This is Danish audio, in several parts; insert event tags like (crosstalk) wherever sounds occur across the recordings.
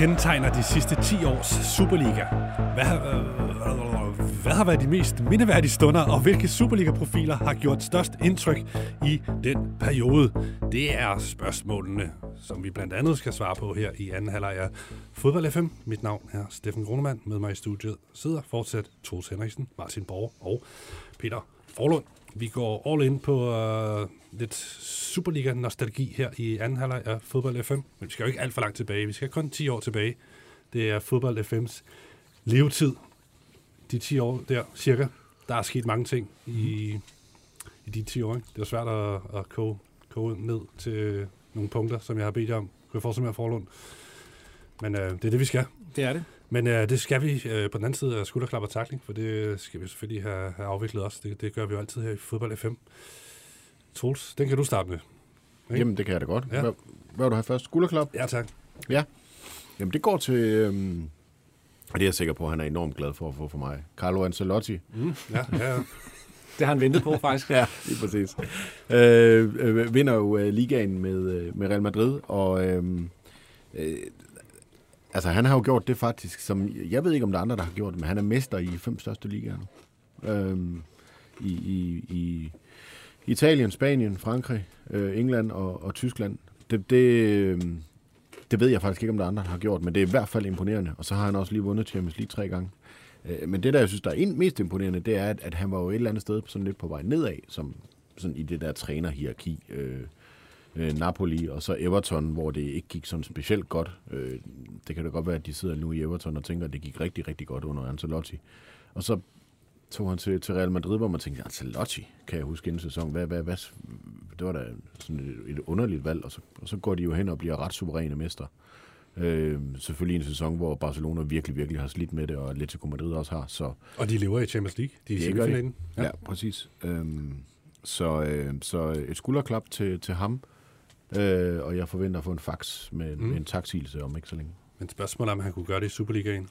Kendetegner de sidste 10 års Superliga? Hvad, øh, hvad har været de mest mindeværdige stunder, og hvilke Superliga-profiler har gjort størst indtryk i den periode? Det er spørgsmålene, som vi blandt andet skal svare på her i anden halvleg af Fodbold FM. Mit navn er Steffen Grunemann. Med mig i studiet sidder fortsat Troels Henriksen, Martin Borg og Peter Forlund. Vi går all in på uh, lidt Superliga-nostalgi her i anden halvleg af Fodbold FM. Men vi skal jo ikke alt for langt tilbage. Vi skal kun 10 år tilbage. Det er Fodbold FM's levetid. De 10 år der, cirka. Der er sket mange ting i, i de 10 år. Ikke? Det er svært at, at koge, koge ned til nogle punkter, som jeg har bedt jer om. Kan jeg fortsætte med at forlund? Men uh, det er det, vi skal. Det er det. Men øh, det skal vi øh, på den anden side af skulderklap og takling, for det skal vi selvfølgelig have, have afviklet også. Det, det gør vi jo altid her i Fodbold FM. Troels, den kan du starte med. Ikke? Jamen, det kan jeg da godt. Ja. Hvad, hvad vil du have først? Skulderklap? Ja, tak. Ja. Jamen, det går til... Øhm, og det er jeg sikker på, at han er enormt glad for at få for mig. Carlo Ancelotti. Mm, ja, ja, ja. (laughs) Det har han ventet på, faktisk. (laughs) ja, lige præcis. Øh, øh, vinder jo øh, ligaen med, øh, med Real Madrid, og... Øh, øh, Altså, han har jo gjort det faktisk, som... Jeg ved ikke, om der er andre, der har gjort det, men han er mester i fem største ligaer nu. Øhm, i, i, I Italien, Spanien, Frankrig, øh, England og, og Tyskland. Det, det, øhm, det ved jeg faktisk ikke, om der er andre, der har gjort, men det er i hvert fald imponerende. Og så har han også lige vundet Champions League tre gange. Øh, men det, der jeg synes, der er mest imponerende, det er, at, at han var jo et eller andet sted sådan lidt på vej nedad, som sådan i det der trænerhierarki. Øh, øh, Napoli og så Everton, hvor det ikke gik sådan specielt godt. Øh, det kan da godt være, at de sidder nu i Everton og tænker, at det gik rigtig, rigtig godt under Ancelotti. Og så tog han til, til Real Madrid, hvor man tænkte, Ancelotti, kan jeg huske inden sæson. Hvad, hvad, hvad, det var da sådan et, et underligt valg, og så, og så går de jo hen og bliver ret suveræne mester. Øh, selvfølgelig en sæson, hvor Barcelona virkelig, virkelig har slidt med det, og Atletico Madrid også har. Så, og de lever i Champions League. De er i semifinalen. Ja. ja, præcis. Øh, så, øh, så et skulderklap til, til ham. Øh, og jeg forventer at få en fax med, mm. med en taksigelse om ikke så længe. Men spørgsmålet er, om han kunne gøre det i Superligaen.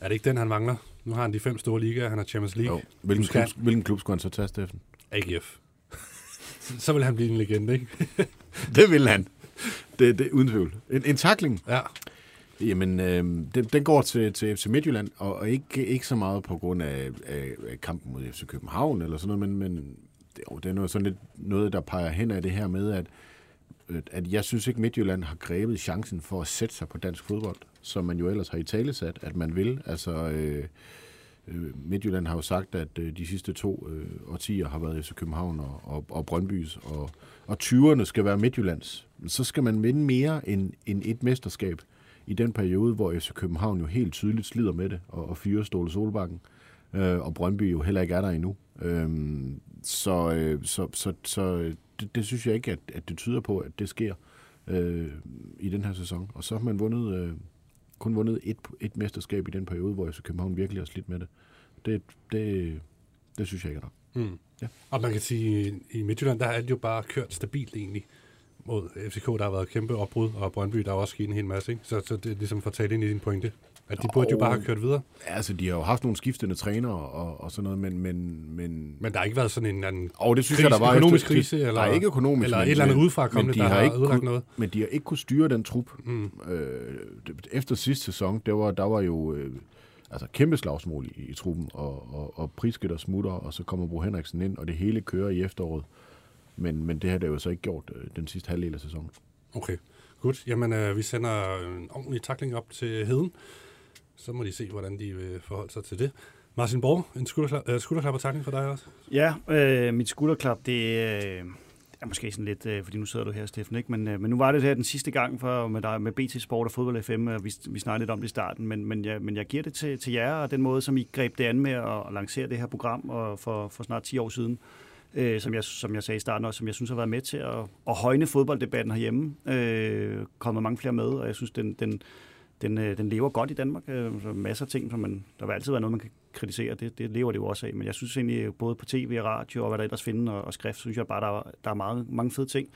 Er det ikke den, han mangler? Nu har han de fem store ligaer, han har Champions League. Jo. Hvilken, klub, hvilken klub skulle han så tage, Steffen? AGF. (laughs) så vil han blive en legende, ikke? (laughs) det vil han. Det, det uden tvivl. En, en takling. Ja. Jamen, øh, den, den går til, til FC Midtjylland, og, og ikke, ikke så meget på grund af, af, af kampen mod FC København eller sådan noget, men, men det, jo, det er noget, sådan lidt noget, der peger hen af det her med, at Øh, at jeg synes ikke, Midtjylland har grebet chancen for at sætte sig på dansk fodbold, som man jo ellers har i tale sat, at man vil. Altså, øh, øh, Midtjylland har jo sagt, at øh, de sidste to øh, årtier har været FC København og, og, og Brøndbys, og, og 20'erne skal være Midtjyllands. Så skal man vinde mere end, end et mesterskab i den periode, hvor FC København jo helt tydeligt slider med det, og, og fyrer Ståle Solbakken, øh, og Brøndby jo heller ikke er der endnu. Øh, så, øh, så, så, så det, det synes jeg ikke, at, at det tyder på, at det sker øh, i den her sæson. Og så har man vundet, øh, kun vundet et, et mesterskab i den periode, hvor FC København virkelig har slidt med det. Det, det, det synes jeg ikke er der. Mm. Ja. Og man kan sige, at i Midtjylland, der er det jo bare kørt stabilt egentlig mod FCK, der har været kæmpe opbrud, og Brøndby, der har også sket en hel masse. Ikke? Så, så det er ligesom for at tale ind i din pointe. At de burde jo bare have kørt videre. Altså, de har jo haft nogle skiftende trænere og, og sådan noget, men... Men, men, men der har ikke været sådan en anden og det synes krise, jeg, der var økonomisk efter, krise? Eller, nej, ikke økonomisk. Eller et eller andet udefra kommende, der har, ikke ødelagt noget? Men de har ikke kunne styre den trup. Mm. Øh, efter sidste sæson, der var, der var jo... Øh, altså kæmpe slagsmål i, i truppen, og, og, og Priske der smutter, og så kommer Bro Henriksen ind, og det hele kører i efteråret. Men, men det har det jo så ikke gjort øh, den sidste halvdel af sæsonen. Okay, godt. Jamen, øh, vi sender en ordentlig takling op til Heden. Så må de se, hvordan de vil forholde sig til det. Martin Borg, en skulderklap, øh, skulderklap og takning for dig også? Ja, øh, mit skulderklap, det øh, er måske sådan lidt, øh, fordi nu sidder du her, Steffen, ikke? Men, øh, men nu var det her den sidste gang for, med, dig, med BT Sport og Fodbold FM, og vi, vi snakkede lidt om det i starten, men, men, jeg, men jeg giver det til, til jer, og den måde, som I greb det an med at, at lancere det her program og for, for snart 10 år siden, øh, som, jeg, som jeg sagde i starten også, som jeg synes har været med til at, at højne fodbolddebatten herhjemme. Øh, kommet mange flere med, og jeg synes, den, den, den, øh, den lever godt i Danmark. Øh, masser af ting, som man, der vil altid være noget, man kan kritisere. Det, det lever det jo også af. Men jeg synes egentlig, øh, både på tv og radio og hvad der ellers findes, og, og skrift, synes jeg bare, der er, der er meget, mange fede ting.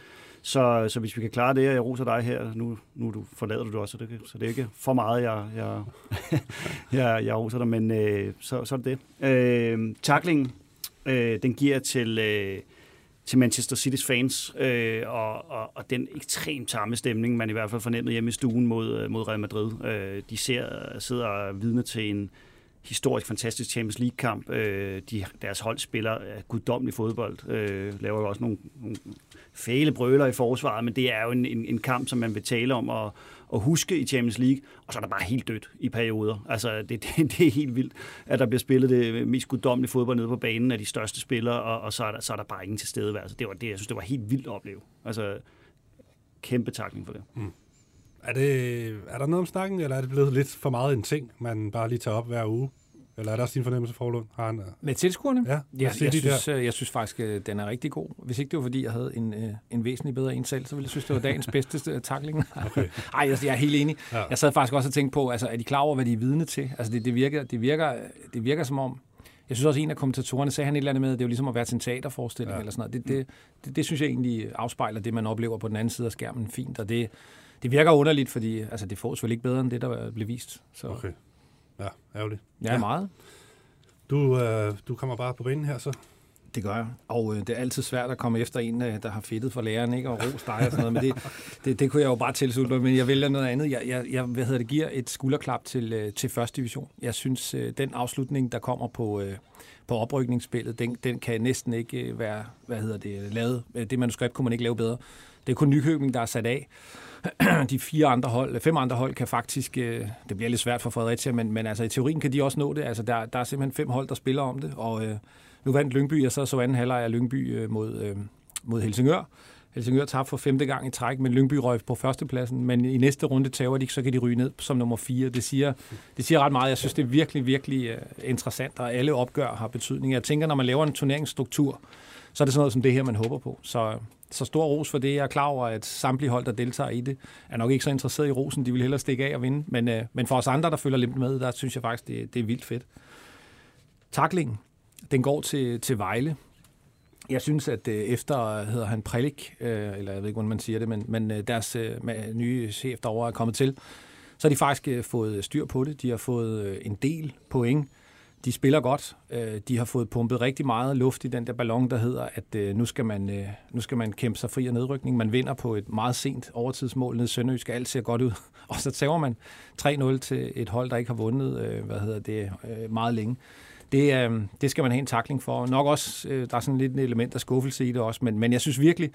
Så, så hvis vi kan klare det, og jeg roser dig her, nu, nu du forlader du det også, så det, så det er ikke for meget, jeg, jeg, (laughs) jeg, jeg roser dig, men øh, så, så er det det. Øh, tackling, øh, den giver til... Øh, til Manchester City's fans, øh, og, og, og den ekstremt tamme stemning, man i hvert fald fornemmede hjemme i stuen mod, øh, mod Real Madrid. Øh, de ser, sidder vidne til en historisk fantastisk Champions League-kamp. Øh, de, deres hold spiller guddommelig fodbold, øh, laver jo også nogle, nogle fæle brøler i forsvaret, men det er jo en, en, en kamp, som man vil tale om og, og huske i Champions League, og så er der bare helt dødt i perioder. Altså, det, (laughs) det, det er helt vildt, at der bliver spillet det mest guddommelige fodbold nede på banen af de største spillere, og, og så, er der, så er der bare ingen til stede. Altså, det var det, jeg synes, det var helt vildt at opleve. Altså, kæmpe takning for det. Mm. Er, det, er der noget om snakken, eller er det blevet lidt for meget en ting, man bare lige tager op hver uge? Eller er det også din fornemmelse, Forlund? Har han, Med tilskuerne? Ja, ja jeg, synes, der? Øh, jeg synes faktisk, øh, den er rigtig god. Hvis ikke det var, fordi jeg havde en, øh, en væsentlig bedre en selv, så ville jeg synes, det var dagens (laughs) bedste takling. (laughs) Okay. (laughs) Ej, altså, jeg er helt enig. Ja. Jeg sad faktisk også og tænkte på, altså, er de klar over, hvad de er vidne til? Altså, det, det, virker, det, virker, det virker som om, jeg synes også, at en af kommentatorerne sagde han et eller andet med, at det er jo ligesom at være til en teaterforestilling ja. eller sådan noget. Det, det, det, det, synes jeg egentlig afspejler det, man oplever på den anden side af skærmen fint, og det, det virker underligt, fordi altså, det får selvfølgelig ikke bedre end det, der blev vist. Så. Okay. Ja, ærgerligt. Ja, ja. meget. Du, øh, du kommer bare på banen her, så. Det gør jeg. Og øh, det er altid svært at komme efter en, øh, der har fedtet for læreren, ikke? Og ros dig og sådan noget. Men det, (laughs) det, det kunne jeg jo bare tilslutte mig. Men jeg vælger noget andet. Jeg, jeg, jeg hvad hedder det, giver et skulderklap til, øh, til første division. Jeg synes, øh, den afslutning, der kommer på, øh, på oprykningsspillet, den, den kan næsten ikke være, hvad hedder det, lavet. Det manuskript kunne man ikke lave bedre. Det er kun Nykøbing, der er sat af. (clears throat) de fire andre hold, fem andre hold kan faktisk, det bliver lidt svært for Fredericia, men, men altså i teorien kan de også nå det. Altså der, der er simpelthen fem hold, der spiller om det, og øh, nu vandt Lyngby, og så så anden halvleg af Lyngby øh, mod, øh, mod Helsingør. Helsingør tabte for femte gang i træk, men Lyngby røg på førstepladsen. Men i næste runde tager de, så kan de ryge ned som nummer fire. Det siger, det siger ret meget. Jeg synes, det er virkelig, virkelig øh, interessant, og alle opgør har betydning. Jeg tænker, når man laver en turneringsstruktur, så er det sådan noget som det her, man håber på. Så så stor ros for det. Jeg er klar over, at samtlige hold, der deltager i det, er nok ikke så interesseret i rosen. De vil hellere stikke af og vinde. Men, øh, men for os andre, der følger lidt med, der synes jeg faktisk, det, det er vildt fedt. Taklingen den går til, til Vejle. Jeg synes, at øh, efter øh, hedder han Prelik, øh, eller jeg ved ikke, hvordan man siger det, men, men deres nye chef derovre er kommet til, så har de faktisk fået styr på det. De har fået en del point de spiller godt. De har fået pumpet rigtig meget luft i den der ballon, der hedder, at nu skal man, nu skal man kæmpe sig fri af nedrykning. Man vinder på et meget sent overtidsmål nede i Sønderjysk. Alt ser godt ud. (laughs) Og så tager man 3-0 til et hold, der ikke har vundet hvad hedder det, meget længe. Det, det skal man have en takling for. Nok også, der er sådan lidt et element af skuffelse i det også, men, men jeg synes virkelig,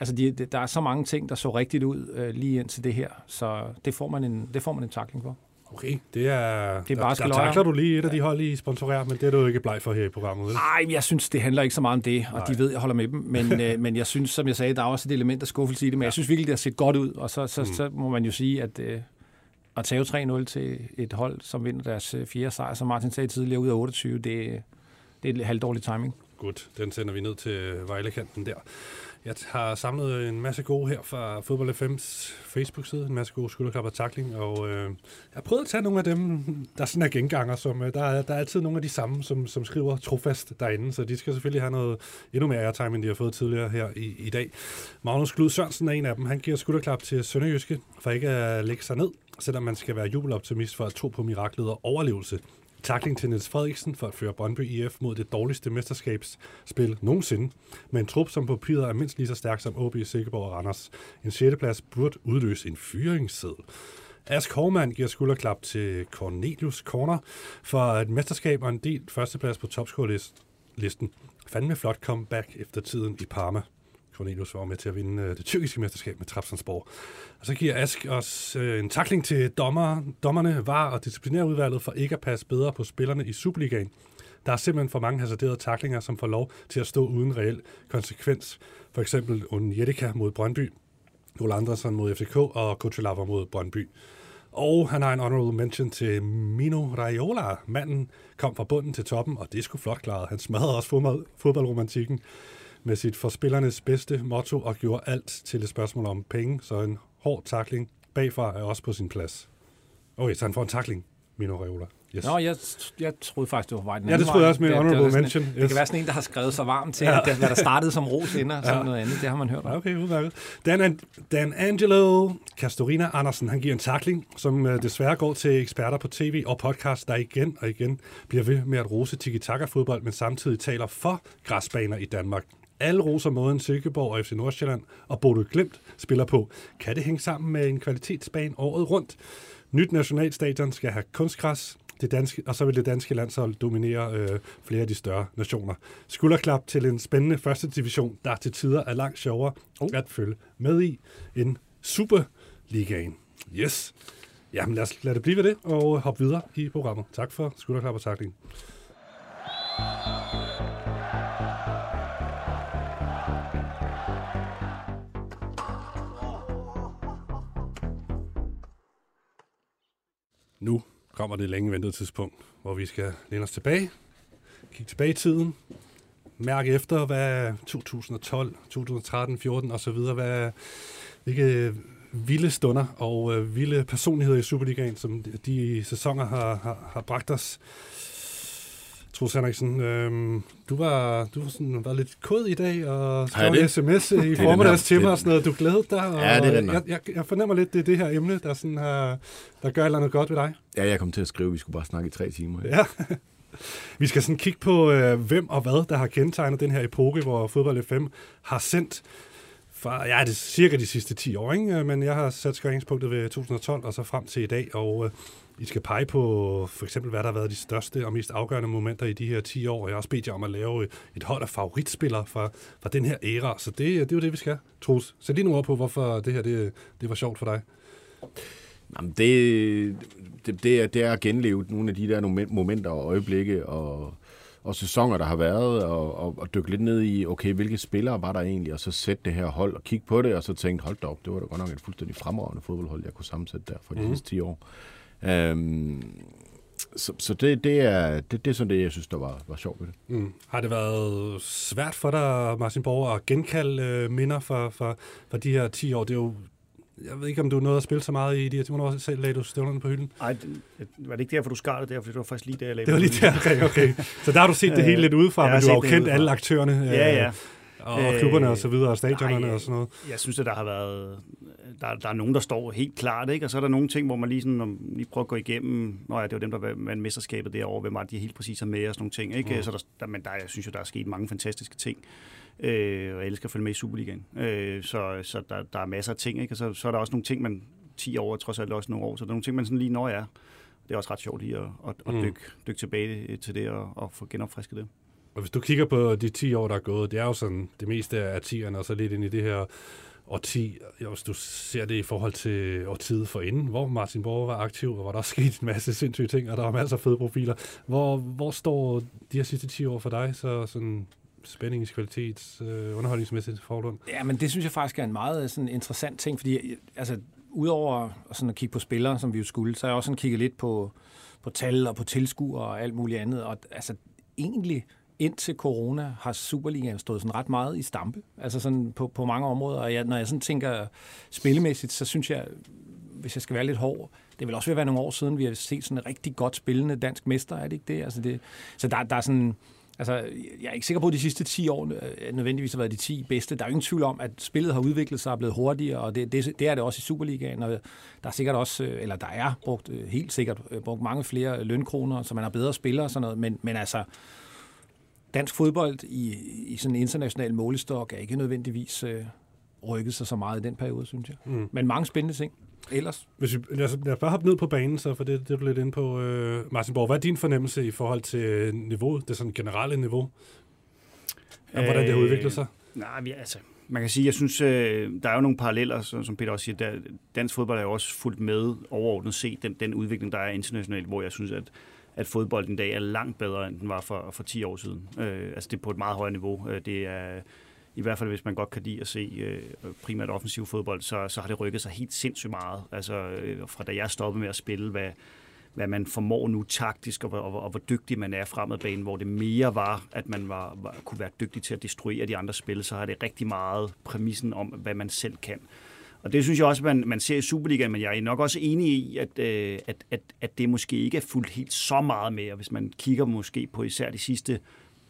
altså de, der er så mange ting, der så rigtigt ud lige indtil det her, så det får man en, det får man en takling for. Okay, det er... Det er bare der, der takler du lige et af de hold, I sponsorerer, men det er du ikke bleg for her i programmet? Nej, jeg synes, det handler ikke så meget om det, og Nej. de ved, jeg holder med dem. Men, (laughs) øh, men jeg synes, som jeg sagde, der er også et element af skuffelse i det, men ja. jeg synes virkelig, det har set godt ud, og så, så, mm. så må man jo sige, at øh, at tage 3-0 til et hold, som vinder deres øh, fjerde sejr, som Martin sagde tidligere, ud af 28, det, det er halvdårlig timing. Godt, den sender vi ned til øh, Vejlekanten der. Jeg har samlet en masse gode her fra Fodbold FM's Facebook-side, en masse gode skulderklapper og takling, og øh, jeg har prøvet at tage nogle af dem, der sådan er genganger, som øh, der, er, der er altid nogle af de samme, som, som skriver trofast derinde, så de skal selvfølgelig have noget endnu mere airtime, end de har fået tidligere her i, i dag. Magnus Glud Sørensen er en af dem. Han giver skulderklap til Sønderjyske for ikke at lægge sig ned, selvom man skal være jubeloptimist for at tro på miraklet og overlevelse. Takling til Niels Frederiksen for at føre Brøndby IF mod det dårligste mesterskabsspil nogensinde, med en trup, som på papiret er mindst lige så stærk som OB, Silkeborg og Randers. En 6. plads burde udløse en fyringssed. Ask Hormann giver skulderklap til Cornelius Corner for et mesterskab og en del førsteplads på topscore-listen. Fandme flot comeback efter tiden i Parma. Cornelius var med til at vinde øh, det tyrkiske mesterskab med Trabzonspor. Og så giver Ask os øh, en takling til dommer, dommerne, var og disciplinærudvalget for ikke at passe bedre på spillerne i Superligaen. Der er simpelthen for mange hasarderede taklinger, som får lov til at stå uden reel konsekvens. For eksempel Onjedika mod Brøndby, Ole Andersen mod FCK og Kuchulava mod Brøndby. Og han har en honorable mention til Mino Raiola. Manden kom fra bunden til toppen, og det skulle flot klaret. Han smadrede også fodboldromantikken med sit for spillernes bedste motto og gjorde alt til et spørgsmål om penge, så en hård takling bagfra er også på sin plads. Okay, så han får en takling, Mino Reola. Yes. Nå, jeg, jeg troede faktisk, det var vej den Ja, det troede jeg også med det, honorable det mention. Yes. Det kan være sådan en, der har skrevet sig varm til, ja. at hvad der startede som ros ender, ja. sådan noget andet. Det har man hørt om. Okay, udmærket. Dan, Dan Angelo Castorina Andersen, han giver en takling, som uh, desværre går til eksperter på tv og podcast, der igen og igen bliver ved med at rose tiki-taka-fodbold, men samtidig taler for græsbaner i Danmark. Alle roser måden Silkeborg og FC Nordsjælland og Bodø Glimt spiller på. Kan det hænge sammen med en kvalitetsbane året rundt? Nyt nationalstadion skal have kunstgræs, det danske, og så vil det danske landshold dominere øh, flere af de større nationer. Skulderklap til en spændende første division, der til tider er langt sjovere oh. at følge med i end Superligaen. Yes. Jamen lad os lad det blive ved det, og hoppe videre i programmet. Tak for skulderklap og takling. Nu kommer det længe ventede tidspunkt, hvor vi skal læne os tilbage, kigge tilbage i tiden, mærke efter, hvad 2012, 2013, 14 og så videre, hvad, hvilke vilde stunder og øh, vilde personligheder i Superligaen, som de, de sæsoner har, har, har bragt os. Troels Henriksen, øhm, du var, du var sådan, var lidt kod i dag og skrev en sms i (laughs) formiddags til mig og sådan noget. Du glædede dig. Og ja, det er den jeg, jeg, jeg, fornemmer lidt, det er det her emne, der, sådan har, der gør et eller andet godt ved dig. Ja, jeg kom til at skrive, at vi skulle bare snakke i tre timer. Ja. ja. (laughs) vi skal sådan kigge på, øh, hvem og hvad, der har kendetegnet den her epoke, hvor Fodbold FM har sendt fra, ja, det er cirka de sidste 10 år, ikke? men jeg har sat skæringspunktet ved 2012 og så frem til i dag, og øh, I skal pege på for eksempel, hvad der har været de største og mest afgørende momenter i de her 10 år. Jeg har også bedt jer om at lave et hold af favoritspillere fra, fra den her æra, så det, det er jo det, vi skal. Troels, sæt lige nogle ord på, hvorfor det her det, det var sjovt for dig. Jamen, det, det, det, er, det er at genleve nogle af de der momenter og øjeblikke og, og sæsoner, der har været, og, og, og dykke lidt ned i, okay, hvilke spillere var der egentlig, og så sætte det her hold og kigge på det, og så tænke, hold da op, det var da godt nok et fuldstændig fremragende fodboldhold, jeg kunne sammensætte der for de mm. sidste 10 år. Um, så, så det, det, er, det, det er sådan det, jeg synes, der var, var sjovt ved det. Mm. Har det været svært for dig, Martin Borger, at genkalde øh, minder for, for, for de her 10 år? Det er jo jeg ved ikke, om du nåede at spille så meget i de her timer. selv lagde du støvlerne på hylden? Nej, var det ikke derfor, du skar det der? For det var faktisk lige der, jeg lagde Det var lige der, okay, okay. Så der har du set det (laughs) hele lidt udefra, men du har jo kendt alle aktørerne. Ja, ja. Og øh, klubberne og så videre, og stadionerne og sådan noget. Jeg synes, at der har været... Der, der er nogen, der står helt klart, ikke? Og så er der nogle ting, hvor man lige, sådan, om, lige prøver at gå igennem... Nå ja, det var dem, der var mesterskabet derovre. Hvem var de helt præcis er med og sådan nogle ting, ikke? Mm. Så der, der, men der, jeg synes jo, der er sket mange fantastiske ting øh, og jeg elsker at følge med i Superligaen. Øh, så så der, der er masser af ting, ikke? og så, så er der også nogle ting, man 10 år, trods alt også nogle år, så der er nogle ting, man sådan lige når er. Det er også ret sjovt lige at, at, at mm. dykke, dykke tilbage til det og, og få genopfrisket det. Og hvis du kigger på de 10 år, der er gået, det er jo sådan det meste af 10'erne, og så lidt ind i det her årti, hvis du ser det i forhold til årtiet for inden, hvor Martin Borg var aktiv, og hvor der er sket en masse sindssyge ting, og der var masser af fede profiler. Hvor, hvor står de her sidste 10 år for dig, så sådan spændingskvalitet, øh, underholdningsmæssigt forhold? Ja, men det synes jeg faktisk er en meget øh, sådan, interessant ting, fordi øh, altså, udover sådan at kigge på spillere, som vi jo skulle, så har jeg også sådan kigget lidt på, på tal og på tilskuere og alt muligt andet. Og altså, egentlig indtil corona har Superligaen stået sådan ret meget i stampe, altså sådan på, på mange områder. Og jeg, når jeg sådan tænker spillemæssigt, så synes jeg, hvis jeg skal være lidt hård, det vil også være nogle år siden, vi har set sådan en rigtig godt spillende dansk mester, er det ikke det? Altså det så der, der er sådan, Altså, jeg er ikke sikker på, at de sidste 10 år øh, nødvendigvis har været de 10 bedste. Der er jo ingen tvivl om, at spillet har udviklet sig og er blevet hurtigere, og det, det, det er det også i Superligaen. Og der er sikkert også, øh, eller der er brugt øh, helt sikkert brugt mange flere lønkroner, så man har bedre spillere og sådan noget. Men, men altså, dansk fodbold i, i sådan en international målestok er ikke nødvendigvis øh, rykket sig så meget i den periode, synes jeg. Mm. Men mange spændende ting ellers? Hvis vi, lad, os, lad os bare hoppe ned på banen, så for det, det er lidt ind på. Øh, Martin Borg, hvad er din fornemmelse i forhold til niveauet, det sådan generelle niveau? Og hvordan det har udviklet sig? Øh, nej, vi, altså, man kan sige, jeg synes, øh, der er jo nogle paralleller, som Peter også siger. Der, dansk fodbold er jo også fuldt med overordnet set, den, den udvikling, der er internationalt, hvor jeg synes, at at fodbold i dag er langt bedre, end den var for, for 10 år siden. Øh, altså det er på et meget højere niveau. Øh, det er i hvert fald hvis man godt kan lide at se øh, primært offensiv fodbold, så, så har det rykket sig helt sindssygt meget. Altså øh, fra da jeg stoppede med at spille, hvad, hvad man formår nu taktisk, og, og, og, og hvor dygtig man er fremad banen, hvor det mere var, at man var, var, kunne være dygtig til at destruere de andre spil, så har det rigtig meget præmissen om, hvad man selv kan. Og det synes jeg også, man, man ser i Superligaen, men jeg er nok også enig i, at, øh, at, at, at det måske ikke er fuldt helt så meget mere, hvis man kigger måske på især de sidste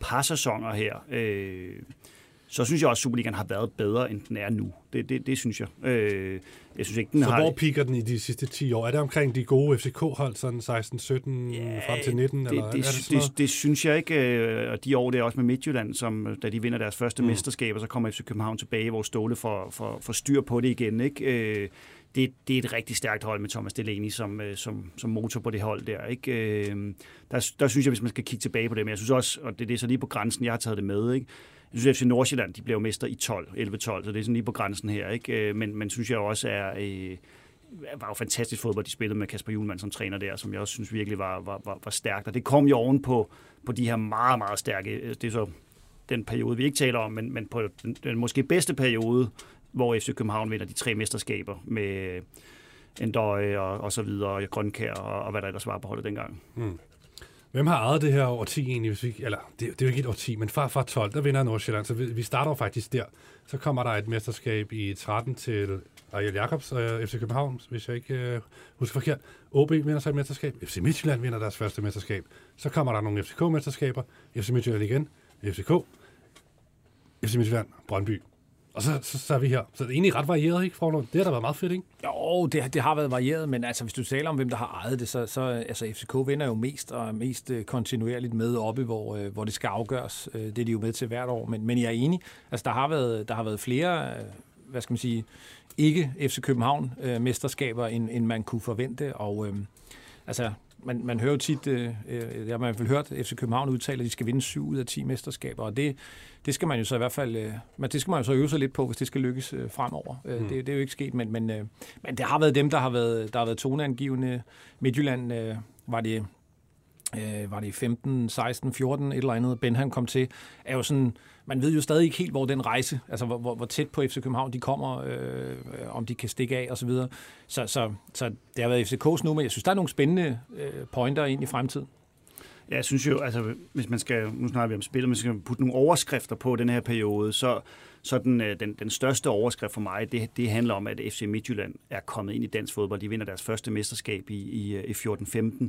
par sæsoner her. Øh, så synes jeg også, at Superligaen har været bedre, end den er nu. Det, det, det synes jeg. Øh, jeg synes ikke, den Så har... hvor piker den i de sidste 10 år? Er det omkring de gode FCK-hold, sådan 16-17 ja, frem til 19? det, eller det, er det, det, det, synes jeg ikke. øh, Og de år, det er også med Midtjylland, som, da de vinder deres første mm. mesterskaber, så kommer FC København tilbage, hvor Ståle får, får, får styr på det igen. Ikke? Øh, det, det er et rigtig stærkt hold med Thomas Delaney som, øh, som, som motor på det hold der. Ikke? Øh, der, der synes jeg, hvis man skal kigge tilbage på det, men jeg synes også, og det, det er så lige på grænsen, jeg har taget det med, ikke? Jeg synes, FC Nordsjælland, de blev mester i 12, 11-12, så det er sådan lige på grænsen her. Ikke? Øh, men, men synes jeg også er... Øh, var jo fantastisk fodbold, de spillede med Kasper Julemand som træner der, som jeg også synes virkelig var, var, var, var stærkt. Og det kom jo oven på, på de her meget, meget stærke, øh, det er så den periode, vi ikke taler om, men, men på den, den måske bedste periode, hvor FC København vinder de tre mesterskaber med Endøje og, og så videre, og Grønkær og, og hvad der ellers var på holdet dengang. Mm. Hvem har ejet det her årti egentlig? Hvis vi, eller, det, det er jo ikke et årti, men fra, fra 12, der vinder Nordsjælland, så vi, vi starter jo faktisk der. Så kommer der et mesterskab i 13 til Ariel Jacobs øh, og FC København, hvis jeg ikke øh, husker forkert. OB vinder sig et mesterskab. FC Midtjylland vinder deres første mesterskab. Så kommer der nogle FCK-mesterskaber. FC Midtjylland igen. FCK. FC Midtjylland. Brøndby. Og så, så, så er vi her. Så det er egentlig ret varieret, ikke, Forlund? Det har da været meget fedt, ikke? Jo, det, det har været varieret, men altså, hvis du taler om, hvem der har ejet det, så, så altså, FCK vinder jo mest og mest øh, kontinuerligt med oppe, hvor, øh, hvor det skal afgøres. Øh, det er de jo med til hvert år, men, men jeg er enig. Altså, der har været, der har været flere, hvad skal man sige, ikke FC København-mesterskaber, end, end man kunne forvente, og øh, altså, man, man hører jo tit, øh, øh, man har hørt FC København udtale, at de skal vinde 7 ud af 10 mesterskaber, og det, det skal man jo så i hvert fald, øh, men det skal man jo så øve sig lidt på, hvis det skal lykkes øh, fremover. Øh, mm. det, det er jo ikke sket, men, men, øh, men det har været dem, der har været, der har været toneangivende. Midtjylland øh, var det øh, var det 15, 16, 14, et eller andet, Ben han kom til, er jo sådan, man ved jo stadig ikke helt, hvor den rejse, altså hvor, hvor, hvor tæt på FC København de kommer, øh, om de kan stikke af og så videre. Så, så, så det har været FCK's nu, men jeg synes, der er nogle spændende øh, pointer ind i fremtiden. Ja, jeg synes jo, altså hvis man skal, nu snakker vi om spil, man skal putte nogle overskrifter på den her periode, så, så den, øh, den, den største overskrift for mig, det, det handler om, at FC Midtjylland er kommet ind i dansk fodbold. De vinder deres første mesterskab i, i, øh, i 14-15,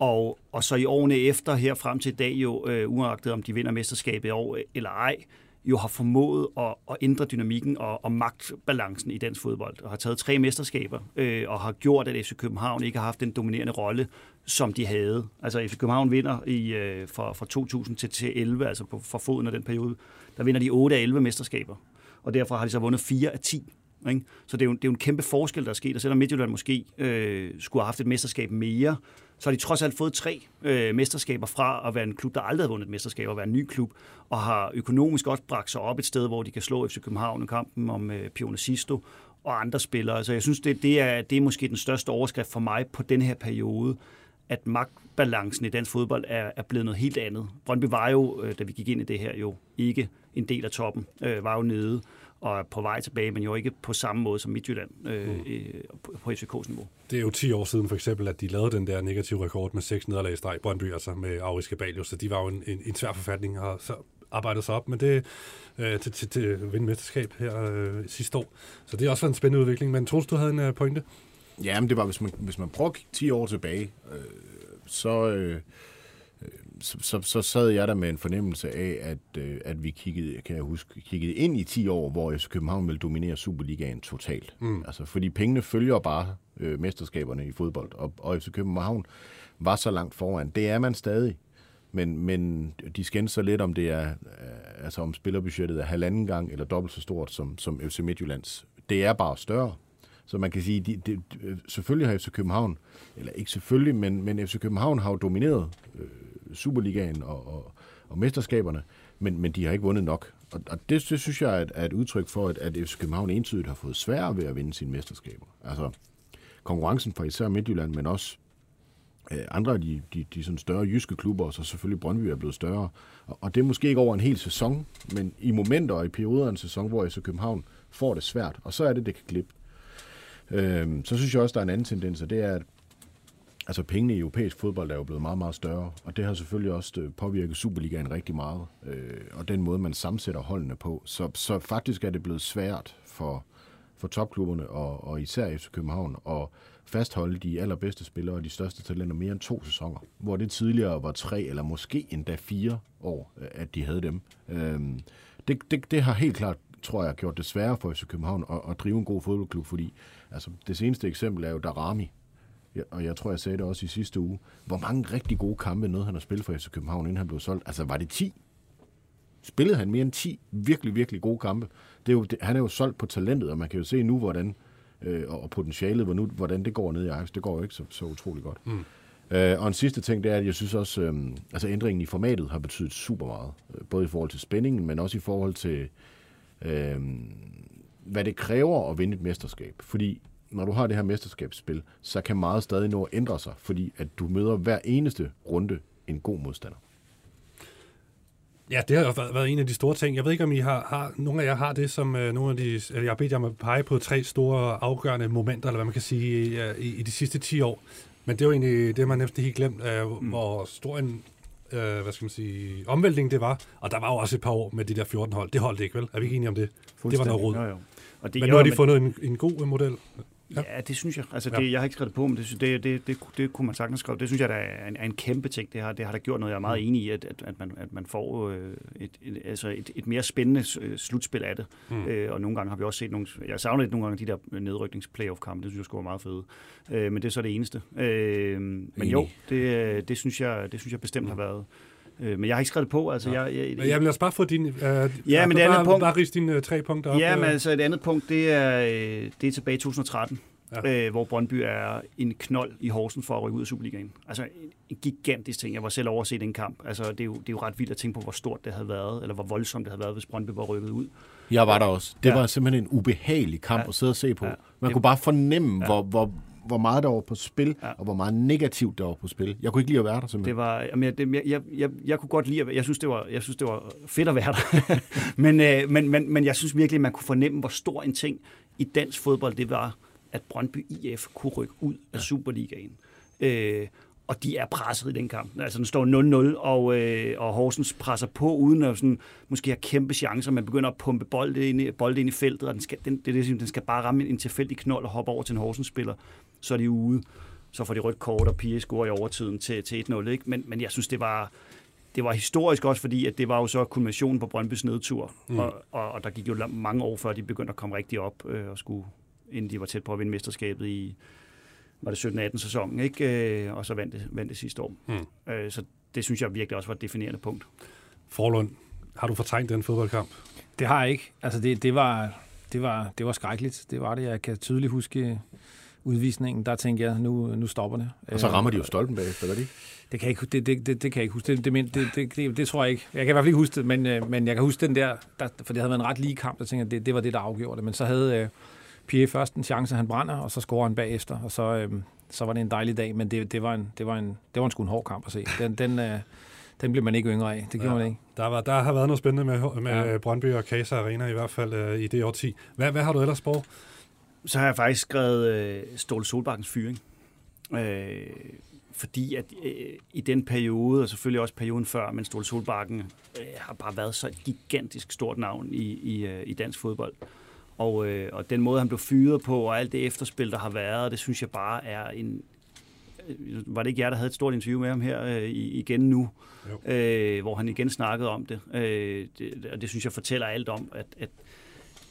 og, og så i årene efter, her frem til i dag jo, øh, uagtet om de vinder mesterskabet i år øh, eller ej, jo har formået at, at ændre dynamikken og, og magtbalancen i dansk fodbold, og har taget tre mesterskaber, øh, og har gjort, at FC København ikke har haft den dominerende rolle, som de havde. Altså FC København vinder i, øh, fra, fra 2000 til, til 11, altså på, fra foden af den periode, der vinder de 8 af 11 mesterskaber, og derfor har de så vundet 4 af 10. Ikke? Så det er, jo, det er jo en kæmpe forskel, der er sket, og selvom Midtjylland måske øh, skulle have haft et mesterskab mere, så har de trods alt fået tre øh, mesterskaber fra at være en klub, der aldrig har vundet et mesterskab, og være en ny klub, og har økonomisk også bragt sig op et sted, hvor de kan slå FC København i kampen om øh, Pione Sisto og andre spillere. Altså jeg synes, det, det, er, det er måske den største overskrift for mig på den her periode, at magtbalancen i dansk fodbold er, er blevet noget helt andet. Brøndby var jo, øh, da vi gik ind i det her, jo ikke en del af toppen, øh, var jo nede og er på vej tilbage, men jo ikke på samme måde som Midtjylland øh, mm. på, på FCK's niveau. Det er jo 10 år siden for eksempel, at de lavede den der negative rekord med seks nederlag i streg Brøndby, altså med Aarhus Kabalius, så de var jo en, en, en svær forfatning og så arbejdet sig op med det øh, til, til, til at vinde mesterskab her øh, sidste år. Så det er også en spændende udvikling, men Troels, du havde en øh, pointe? Ja, men det var, hvis man, hvis man prøver 10 år tilbage, øh, så... Øh, så, så, så sad jeg der med en fornemmelse af, at, øh, at vi kiggede, kan jeg huske, kiggede ind i 10 år, hvor FC København ville dominere Superligaen totalt. Mm. Altså, fordi pengene følger bare øh, mesterskaberne i fodbold, og, og FC København var så langt foran. Det er man stadig. Men, men de skændes så lidt, om det er, øh, altså om spillerbudgettet er halvanden gang eller dobbelt så stort som, som FC Midtjyllands. Det er bare større. Så man kan sige, de, de, selvfølgelig har FC København, eller ikke selvfølgelig, men, men FC København har jo domineret øh, Superligaen og, og, og mesterskaberne, men, men de har ikke vundet nok. Og, og det, det synes jeg er et, er et udtryk for, at, at FC København entydigt har fået sværere ved at vinde sine mesterskaber. Altså konkurrencen fra især Midtjylland, men også øh, andre af de, de, de sådan større jyske klubber, og så selvfølgelig Brøndby er blevet større. Og, og det er måske ikke over en hel sæson, men i momenter og i perioder af en sæson, hvor FC København får det svært, og så er det, det kan klippe. Øh, så synes jeg også, der er en anden tendens, og det er, at altså pengene i europæisk fodbold er jo blevet meget, meget større, og det har selvfølgelig også øh, påvirket Superligaen rigtig meget, øh, og den måde, man sammensætter holdene på. Så, så faktisk er det blevet svært for, for topklubberne, og, og især FC København, at fastholde de allerbedste spillere og de største talenter mere end to sæsoner, hvor det tidligere var tre eller måske endda fire år, øh, at de havde dem. Øh, det, det, det har helt klart, tror jeg, gjort det sværere for FC København at, at drive en god fodboldklub, fordi altså, det seneste eksempel er jo Darami, og jeg tror, jeg sagde det også i sidste uge. Hvor mange rigtig gode kampe nåede han at spille for FC København, inden han blev solgt? Altså, var det 10? Spillede han mere end 10 virkelig, virkelig gode kampe? Det er jo, det, han er jo solgt på talentet, og man kan jo se nu, hvordan øh, og potentialet, hvor nu, hvordan det går ned i Ajax. Det går jo ikke så, så utrolig godt. Mm. Øh, og en sidste ting, det er, at jeg synes også, øh, altså ændringen i formatet har betydet super meget. Både i forhold til spændingen, men også i forhold til, øh, hvad det kræver at vinde et mesterskab. Fordi når du har det her mesterskabsspil, så kan meget stadig nå at ændre sig, fordi at du møder hver eneste runde en god modstander. Ja, det har jo været en af de store ting. Jeg ved ikke, om I har, har nogle af jer har det som uh, nogle af de... Eller jeg har bedt jer om at pege på tre store afgørende momenter, eller hvad man kan sige, i, i, i de sidste 10 år. Men det er jo egentlig det, man næsten helt glemt, uh, mm. hvor stor en uh, hvad skal man sige, omvæltning det var. Og der var jo også et par år med de der 14 hold. Det holdt ikke, vel? Er vi ikke enige om det? Det var noget råd. Jo, jo. Og det, men nu har de fundet en, en god model. Ja. ja, det synes jeg. Altså, det, ja. Jeg har ikke skrevet det på, men det, det, det, det, det kunne man sagtens skrive. Det synes jeg der er en, er en kæmpe ting. Det har, det har der gjort noget, jeg er meget mm. enig i, at, at, at, man, at man får øh, et, et, altså et, et mere spændende øh, slutspil af det. Mm. Øh, og nogle gange har vi også set nogle... Jeg savner lidt nogle gange de der nedryknings-playoff-kampe. Det synes jeg skulle være meget fede. Øh, men det er så det eneste. Øh, men enig. jo, det, det, synes jeg, det synes jeg bestemt mm. har været Øh, men jeg har ikke skrevet det på. Altså, ja. jeg, jeg, jeg, jeg vil også bare få din... Uh, ja, men det andet punkt... Bare riste dine uh, tre punkter op. Ja, men altså et andet punkt, det er, det er tilbage i 2013. Ja. Øh, hvor Brøndby er en knold i Horsen for at rykke ud af Superligaen. Altså en, en gigantisk ting. Jeg var selv overset en kamp. Altså, det, er jo, det er jo ret vildt at tænke på, hvor stort det havde været, eller hvor voldsomt det havde været, hvis Brøndby var rykket ud. Jeg var der også. Det ja. var simpelthen en ubehagelig kamp ja. at sidde og se på. Ja. Man det, kunne bare fornemme, ja. hvor, hvor, hvor meget der var på spil, ja. og hvor meget negativt der var på spil. Jeg kunne ikke lide at være der simpelthen. Det var, jamen, jeg, det, jeg, jeg, jeg kunne godt lide at jeg synes, det var, jeg synes, det var fedt at være der. (laughs) men, øh, men, men, men jeg synes virkelig, at man kunne fornemme, hvor stor en ting i dansk fodbold det var, at Brøndby IF kunne rykke ud af Superligaen. Øh, og de er presset i den kamp. Altså den står 0-0, og, øh, og Horsens presser på, uden at sådan, måske have kæmpe chancer. Man begynder at pumpe bold ind i, bold ind i feltet, og den skal, den, det, det, den skal bare ramme en tilfældig knold og hoppe over til en Horsens-spiller. Så er de ude. Så får de rødt kort, og Pia scorer i overtiden til, til 1-0. Ikke? Men, men jeg synes, det var, det var historisk også, fordi at det var jo så kulminationen på Brøndbys nedtur. Mm. Og, og, og der gik jo mange år, før de begyndte at komme rigtig op øh, og skulle inden de var tæt på at vinde mesterskabet i var det 17-18 sæsonen, ikke? Øh, og så vandt det, vandt det sidste år. Mm. Øh, så det synes jeg virkelig også var et definerende punkt. Forlund, har du fortrængt den fodboldkamp? Det har jeg ikke. Altså det, det, var, det, var, det var skrækkeligt. Det var det. Jeg kan tydeligt huske udvisningen. Der tænkte jeg, nu, nu stopper det. Og så rammer de jo stolpen bagefter, hvad det det kan jeg ikke, det, det, det, det kan jeg ikke huske. Det, det, det, det, det, det, tror jeg ikke. Jeg kan i hvert fald ikke huske det, men, men jeg kan huske den der, der for det havde været en ret lige kamp, der tænkte jeg, det, det var det, der afgjorde det. Men så havde, Pierre først en chance, han brænder, og så scorer han bagefter, og så, øhm, så var det en dejlig dag, men det, det, var, en, det, var, en, det var en sgu en hård kamp at se. Den, den, øh, den blev man ikke yngre af. Det gjorde ja, man ikke. Der, var, der har været noget spændende med, med ja. Brøndby og Kasa Arena i hvert fald øh, i det årti. Hvad, hvad har du ellers på? Så har jeg faktisk skrevet øh, Ståle Solbakkens fyring. Øh, fordi at øh, i den periode, og selvfølgelig også perioden før, men Ståle Solbakken øh, har bare været så et gigantisk stort navn i, i, øh, i dansk fodbold. Og, øh, og den måde, han blev fyret på, og alt det efterspil, der har været, det synes jeg bare er en... Øh, var det ikke jer, der havde et stort interview med ham her øh, igen nu, øh, hvor han igen snakkede om det. Øh, det. Og det synes jeg fortæller alt om, at, at,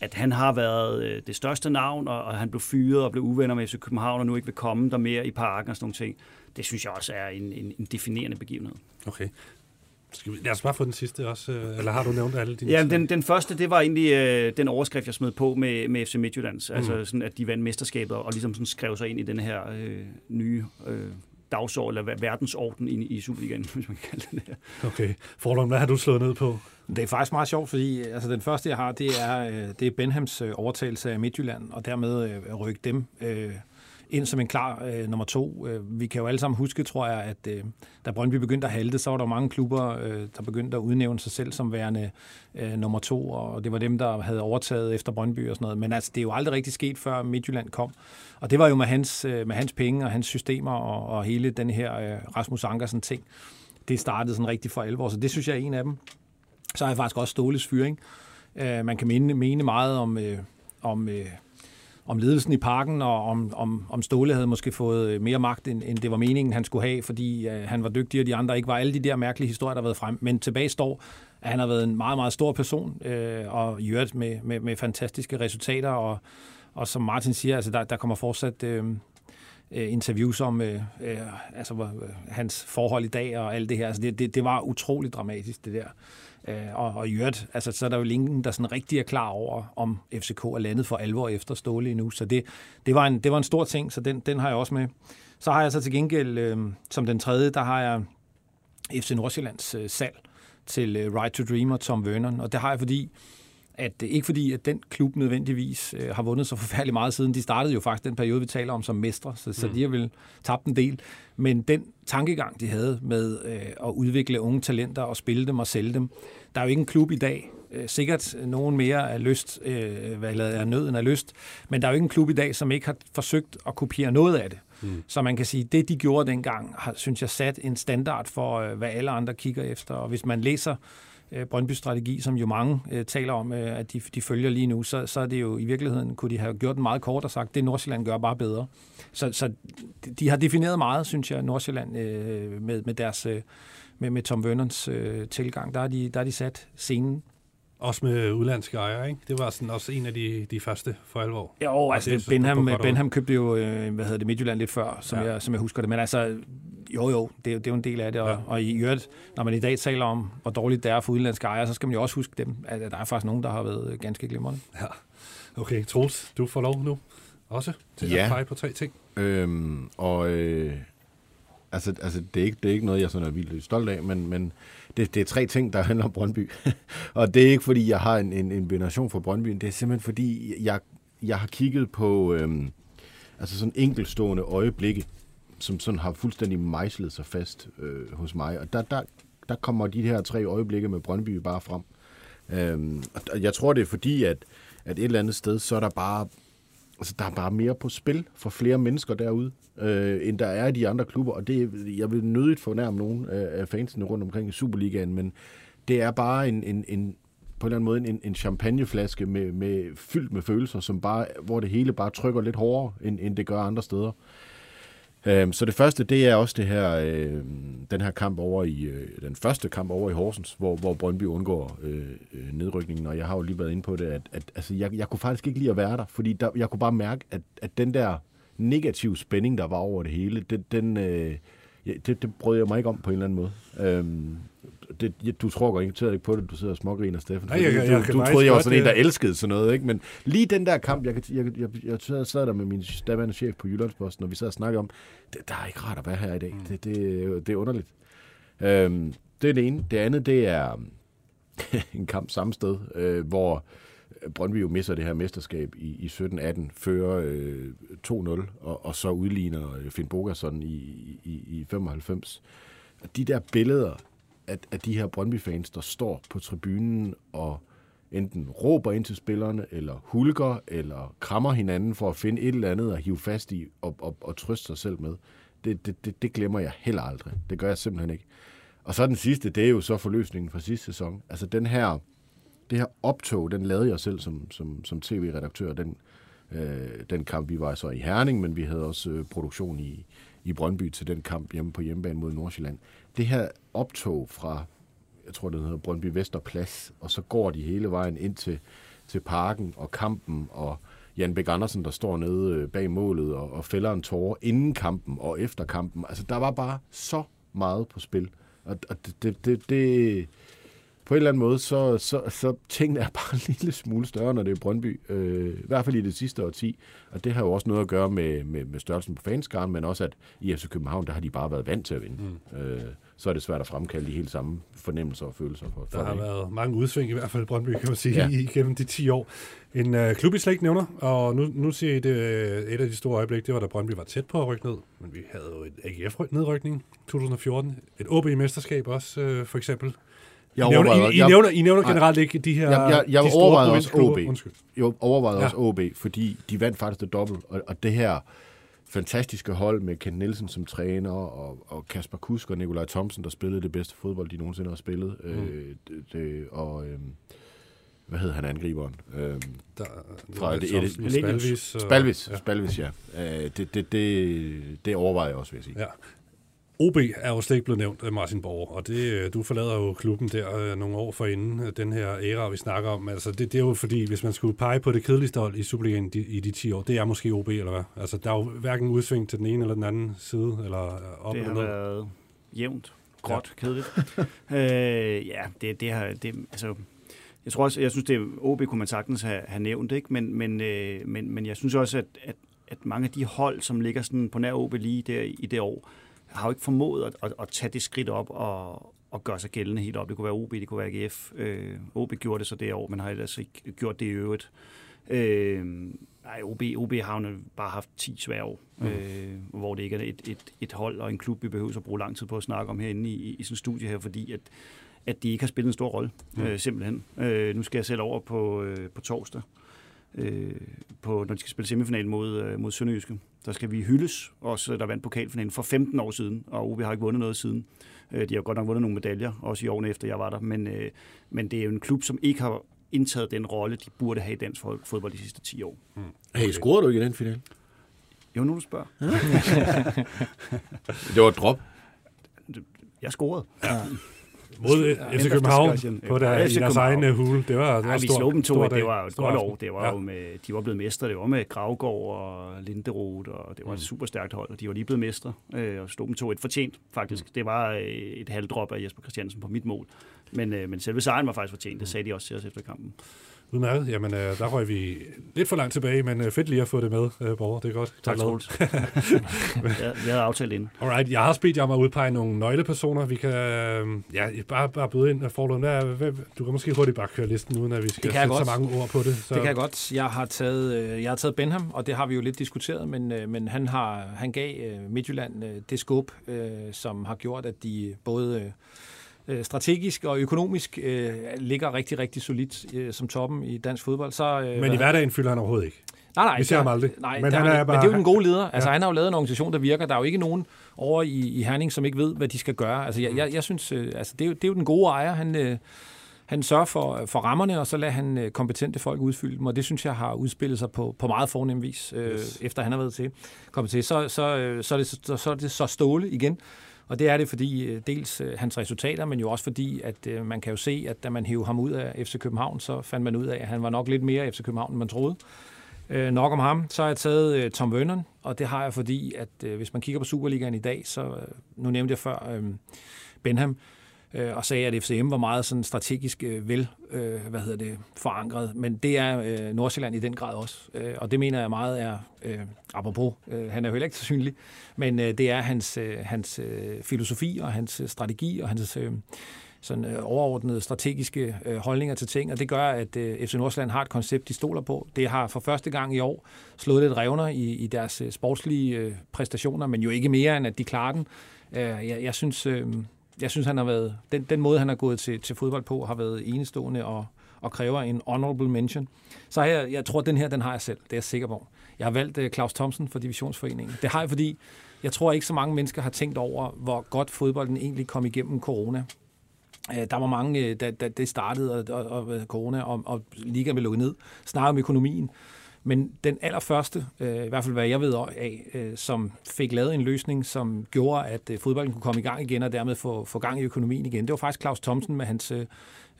at han har været øh, det største navn, og, og han blev fyret og blev uvenner med FC København, og nu ikke vil komme der mere i parken og sådan nogle ting. Det synes jeg også er en, en, en definerende begivenhed. Okay. Skal vi, lad os bare få den sidste også, øh, eller har du nævnt alle dine? Ja, den, den første, det var egentlig øh, den overskrift, jeg smed på med, med FC Midtjyllands. Mm. Altså sådan, at de vandt mesterskabet og ligesom sådan skrev sig ind i den her øh, nye øh, dagsorden, eller verdensorden i, i Superligaen, (laughs) hvis man kan kalde det der. Okay. Forlom, hvad har du slået ned på? Det er faktisk meget sjovt, fordi altså, den første, jeg har, det er, øh, det er Benhams øh, overtagelse af Midtjylland, og dermed øh, rykke dem øh, ind som en klar øh, nummer to. Øh, vi kan jo alle sammen huske, tror jeg, at øh, da Brøndby begyndte at halte, så var der mange klubber, øh, der begyndte at udnævne sig selv som værende øh, nummer to, og det var dem, der havde overtaget efter Brøndby og sådan noget. Men altså, det er jo aldrig rigtig sket, før Midtjylland kom. Og det var jo med hans, øh, med hans penge og hans systemer og, og hele den her øh, Rasmus Ankersen ting. Det startede sådan rigtig for alvor, så det synes jeg er en af dem. Så har jeg faktisk også Ståles fyring. Øh, man kan mene, mene meget om, øh, om øh, om ledelsen i parken, og om, om, om Ståle havde måske fået øh, mere magt, end, end det var meningen, han skulle have, fordi øh, han var dygtig, og de andre ikke var alle de der mærkelige historier, der har været frem. Men tilbage står, at han har været en meget, meget stor person, øh, og i øvrigt med, med, med fantastiske resultater, og, og som Martin siger, altså der, der kommer fortsat øh, øh interviews om øh, øh, altså, øh, hans forhold i dag og alt det her. Altså, det, det, det var utroligt dramatisk, det der. Øh, og, og i øvrigt, altså, så er der jo ingen, der sådan rigtig er klar over, om FCK er landet for alvor efter Ståle endnu. Så det, det, var en, det var en stor ting, så den, den har jeg også med. Så har jeg så til gengæld, øh, som den tredje, der har jeg FC Nordsjællands øh, salg til øh, Right to Dream og Tom Vernon. Og det har jeg, fordi at øh, ikke fordi, at den klub nødvendigvis øh, har vundet så forfærdeligt meget siden. De startede jo faktisk den periode, vi taler om som mestre, så, mm. så de har vel tabt en del. Men den tankegang, de havde med øh, at udvikle unge talenter og spille dem og sælge dem, der er jo ikke en klub i dag, øh, sikkert nogen mere af lyst, øh, hvad er nød end af lyst, men der er jo ikke en klub i dag, som ikke har forsøgt at kopiere noget af det. Mm. Så man kan sige, det de gjorde dengang, har, synes jeg, sat en standard for, øh, hvad alle andre kigger efter. Og hvis man læser øh, Brøndby Strategi, som jo mange øh, taler om, øh, at de, de følger lige nu, så, så er det jo i virkeligheden, kunne de have gjort den meget kort og sagt, det Nordsjælland gør bare bedre. Så, så de har defineret meget, synes jeg, Nordsjælland øh, med, med deres... Øh, med, med Tom Vernons øh, tilgang, der er, de, der er de sat scenen også med udlandske ejere, ikke? Det var sådan også en af de, de første for alvor. Jo, altså det, Benham, Benham købte jo, øh, hvad hedder det, Midtjylland lidt før, som, ja. jeg, som jeg husker det. Men altså, jo jo, det, det er jo en del af det. Og, ja. og i øvrigt, når man i dag taler om, hvor dårligt det er for udlandske ejere, så skal man jo også huske dem, at der er faktisk nogen, der har været ganske glimrende. Ja. Okay, Troels, du får lov nu også til ja. at pege på tre ting. Øhm, og øh, altså, altså det, er ikke, det er ikke noget, jeg sådan er vildt stolt af, men, men det, det er tre ting, der handler om Brøndby. (laughs) og det er ikke, fordi jeg har en, en, en venation for Brøndby, det er simpelthen, fordi jeg, jeg har kigget på øhm, altså sådan enkelstående øjeblikke, som sådan har fuldstændig mejslet sig fast øh, hos mig. Og der, der, der kommer de her tre øjeblikke med Brøndby bare frem. Øhm, og jeg tror, det er fordi, at, at et eller andet sted, så er der bare altså, der er bare mere på spil for flere mennesker derude, øh, end der er i de andre klubber. Og det, jeg vil nødigt fornærme nogen af fansene rundt omkring i Superligaen, men det er bare en, en, en på en eller anden måde en, en champagneflaske med, med, fyldt med følelser, som bare, hvor det hele bare trykker lidt hårdere, end, end det gør andre steder. Øhm, så det første, det er også det her, øh, den her kamp over i, øh, den første kamp over i Horsens, hvor, hvor Brøndby undgår øh, øh, nedrykningen, og jeg har jo lige været inde på det, at, at altså, jeg, jeg kunne faktisk ikke lide at være der, fordi der, jeg kunne bare mærke, at, at den der negative spænding, der var over det hele, den, den, øh, det, det brød jeg mig ikke om på en eller anden måde. Øhm, det, du tror godt ikke på det, du sidder og smågriner, Steffen. Nej, jeg, jeg, jeg, du, du troede, jeg var sådan en, der elskede sådan noget, ikke? Men lige den der kamp, jeg, jeg, jeg, jeg, jeg sad der med min daværende chef på Jyllandsposten, og vi sad og snakkede om, det, der er ikke rart at være her i dag. Mm. Det, det, det er underligt. Øhm, det er det ene. Det andet, det er (laughs) en kamp samme sted, øh, hvor Brøndby jo misser det her mesterskab i, i 17-18, fører øh, 2-0, og, og så udligner øh, Finn Bogason i, i, i 95. De der billeder at, at de her Brøndby-fans, der står på tribunen og enten råber ind til spillerne, eller hulker, eller krammer hinanden for at finde et eller andet at hive fast i og, og, og trøste sig selv med, det, det, det, det glemmer jeg heller aldrig. Det gør jeg simpelthen ikke. Og så den sidste, det er jo så forløsningen fra sidste sæson. Altså den her, det her optog, den lavede jeg selv som, som, som tv-redaktør, den, øh, den kamp. Vi var så i Herning, men vi havde også øh, produktion i, i Brøndby til den kamp hjemme på hjemmebane mod Nordsjælland det her optog fra, jeg tror det hedder Brøndby Vesterplads, og så går de hele vejen ind til, til parken og kampen, og Jan Bæk Andersen, der står nede øh, bag målet og, og fælder en tårer inden kampen og efter kampen. Altså, der var bare så meget på spil. Og, og det, det, det, det, på en eller anden måde, så, så, så tingene er bare (laughs) en lille smule større, når det er Brøndby. Øh, I hvert fald i det sidste årti. Og det har jo også noget at gøre med, med, med størrelsen på fanskaren, men også at i FC København, der har de bare været vant til at vinde. Mm. Øh, så er det svært at fremkalde de helt samme fornemmelser og følelser. For, for der har det. været mange udsving i hvert fald Brøndby, kan man sige, ja. igennem de 10 år. En øh, klub, I slet ikke nævner, og nu, nu siger I det, øh, et af de store øjeblikke, det var da Brøndby var tæt på at rykke ned, men vi havde jo et AGF-nedrykning 2014, et OB-mesterskab også, øh, for eksempel. Jeg I, nævner, I, I, nævner, I nævner generelt nej, ikke de her jeg, jeg, jeg de store overvejede også OB. Undskyld. Jeg overvejede ja. også OB, fordi de vandt faktisk det dobbelt, og, og det her fantastiske hold med Kent Nielsen som træner, og, og Kasper Kusk og Nikolaj Thomsen, der spillede det bedste fodbold, de nogensinde har spillet. Mm. Øh, det, det, og øh, hvad hed han angriberen? Øh, der, fra det, det, det, Spalvis. Spalvis, ja. Spalvis, ja. Øh, det, det, det, det overvejer jeg også, vil jeg sige. Ja. OB er jo slet ikke blevet nævnt af Martin Borg, og det, øh, du forlader jo klubben der øh, nogle år forinden øh, den her æra, vi snakker om. Altså, det, det er jo fordi, hvis man skulle pege på det kedeligste hold i Superligaen de, i de 10 år, det er måske OB, eller hvad? Altså, der er jo hverken udsving til den ene eller den anden side, eller op Det eller har ned. været jævnt, gråt, ja. kedeligt. (laughs) øh, ja, det, det har... Det, altså, jeg tror også, jeg synes, det er OB kunne man sagtens have, have nævnt, ikke? Men, men, øh, men, men jeg synes også, at, at, at mange af de hold, som ligger sådan på nær OB lige der i det år, har jo ikke formået at, at, at tage det skridt op og, og gøre sig gældende helt op. Det kunne være OB, det kunne være AGF. Øh, OB gjorde det så det år, men har ellers ikke gjort det i øvrigt. Øh, nej, OB, OB har jo bare haft 10 svære år, mm. øh, hvor det ikke er et, et, et hold og en klub, vi behøver at bruge lang tid på at snakke om herinde i, i sådan en studie her, fordi at, at de ikke har spillet en stor rolle, mm. øh, simpelthen. Øh, nu skal jeg selv over på, øh, på torsdag, øh, på, når de skal spille semifinal mod, øh, mod Sønderjyske. Der skal vi hyldes, også der vandt pokalfinalen for 15 år siden, og OB har ikke vundet noget siden. Øh, de har godt nok vundet nogle medaljer, også i årene efter jeg var der, men, øh, men det er jo en klub, som ikke har indtaget den rolle, de burde have i dansk fodbold de sidste 10 år. Mm. Hey, scorede du ikke i den final? Jo, nu du spørger. (laughs) (laughs) det var et drop. Jeg scorede. Ja. Mod FC København på der, i deres egen hule. Det var, det var Ej, vi slog dem to, det var et godt år. Det var Ja. jo med, de var blevet mestre. Det var med Gravgaard og Linderoth, og det var et super stærkt hold, og de var lige blevet mestre. Øh, og slog dem to et fortjent, faktisk. Det var øh, et halvdrop af Jesper Christiansen på mit mål. Men, øh, men selve sejren var faktisk fortjent. Det sagde de også til os efter kampen. Udmærket. Jamen, øh, der røg vi lidt for langt tilbage, men øh, fedt lige at få det med, øh, Borger. Det er godt. Tak. Troels. (laughs) jeg, jeg havde aftalt inden. Alright, jeg har bedt jer om at udpege nogle nøglepersoner. Vi kan øh, ja, bare, bare byde ind, Forlund. Hvad, hvad, du kan måske hurtigt bare køre listen, uden at vi skal sætte så godt. mange ord på det. Så, Det kan jeg godt. Jeg har taget, øh, jeg har taget Benham, og det har vi jo lidt diskuteret, men, øh, men han, har, han gav øh, Midtjylland øh, det skub, øh, som har gjort, at de både øh, strategisk og økonomisk øh, ligger rigtig, rigtig solidt øh, som toppen i dansk fodbold. Så, øh, Men i hverdagen fylder han overhovedet ikke. Nej, nej, Vi ser ham aldrig. Nej, Men han han er bare- men det er jo den gode leder. Altså, Ja. han har jo lavet en organisation, der virker. Der er jo ikke nogen over i, i Herning, som ikke ved, hvad de skal gøre. Altså, jeg, jeg, jeg synes, øh, altså, det, er jo, det er jo den gode ejer. Han, øh, han sørger for, for rammerne, og så lader han øh, kompetente folk udfylde dem, og det synes jeg har udspillet sig på, på meget fornem vis, øh, yes. efter han har været til, kommet til. Så, så, øh, så, er det, så, så er det så ståle igen, og det er det, fordi øh, dels øh, hans resultater, men jo også fordi, at øh, man kan jo se, at da man hævde ham ud af FC København, så fandt man ud af, at han var nok lidt mere FC København, end man troede. Øh, nok om ham. Så har jeg taget øh, Tom Vernon, og det har jeg, fordi at øh, hvis man kigger på Superligaen i dag, så øh, nu nævnte jeg før øh, Benham, øh, og sagde, at FCM var meget sådan strategisk øh, vel øh, hvad hedder det, forankret, men det er øh, Nordsjælland i den grad også, øh, og det mener jeg meget er, øh, apropos, øh, han er jo heller ikke så synlig, men øh, det er hans, øh, hans øh, filosofi og hans øh, strategi og hans øh, sådan øh, overordnede strategiske øh, holdninger til ting, og det gør, at øh, FC Nordsjælland har et koncept, de stoler på. Det har for første gang i år slået lidt revner i, i deres øh, sportslige øh, præstationer, men jo ikke mere end, at de klarer den. Øh, jeg, jeg synes... Øh, jeg synes, han har været, den, den måde, han har gået til, til fodbold på, har været enestående og, og kræver en honorable mention. Så har jeg, jeg tror, at den her, den har jeg selv. Det er jeg sikker på. Jeg har valgt uh, Claus Thomsen for Divisionsforeningen. Det har jeg, fordi jeg tror ikke så mange mennesker har tænkt over, hvor godt fodbolden egentlig kom igennem corona. Øh, der var mange, øh, da, da det startede, og, og, og corona, og, og ligaen blev lukket ned, snakke om økonomien. Men den allerførste, øh, i hvert fald hvad jeg ved af, øh, som fik lavet en løsning, som gjorde, at øh, fodbolden kunne komme i gang igen, og dermed få, få gang i økonomien igen, det var faktisk Claus Thomsen med hans øh,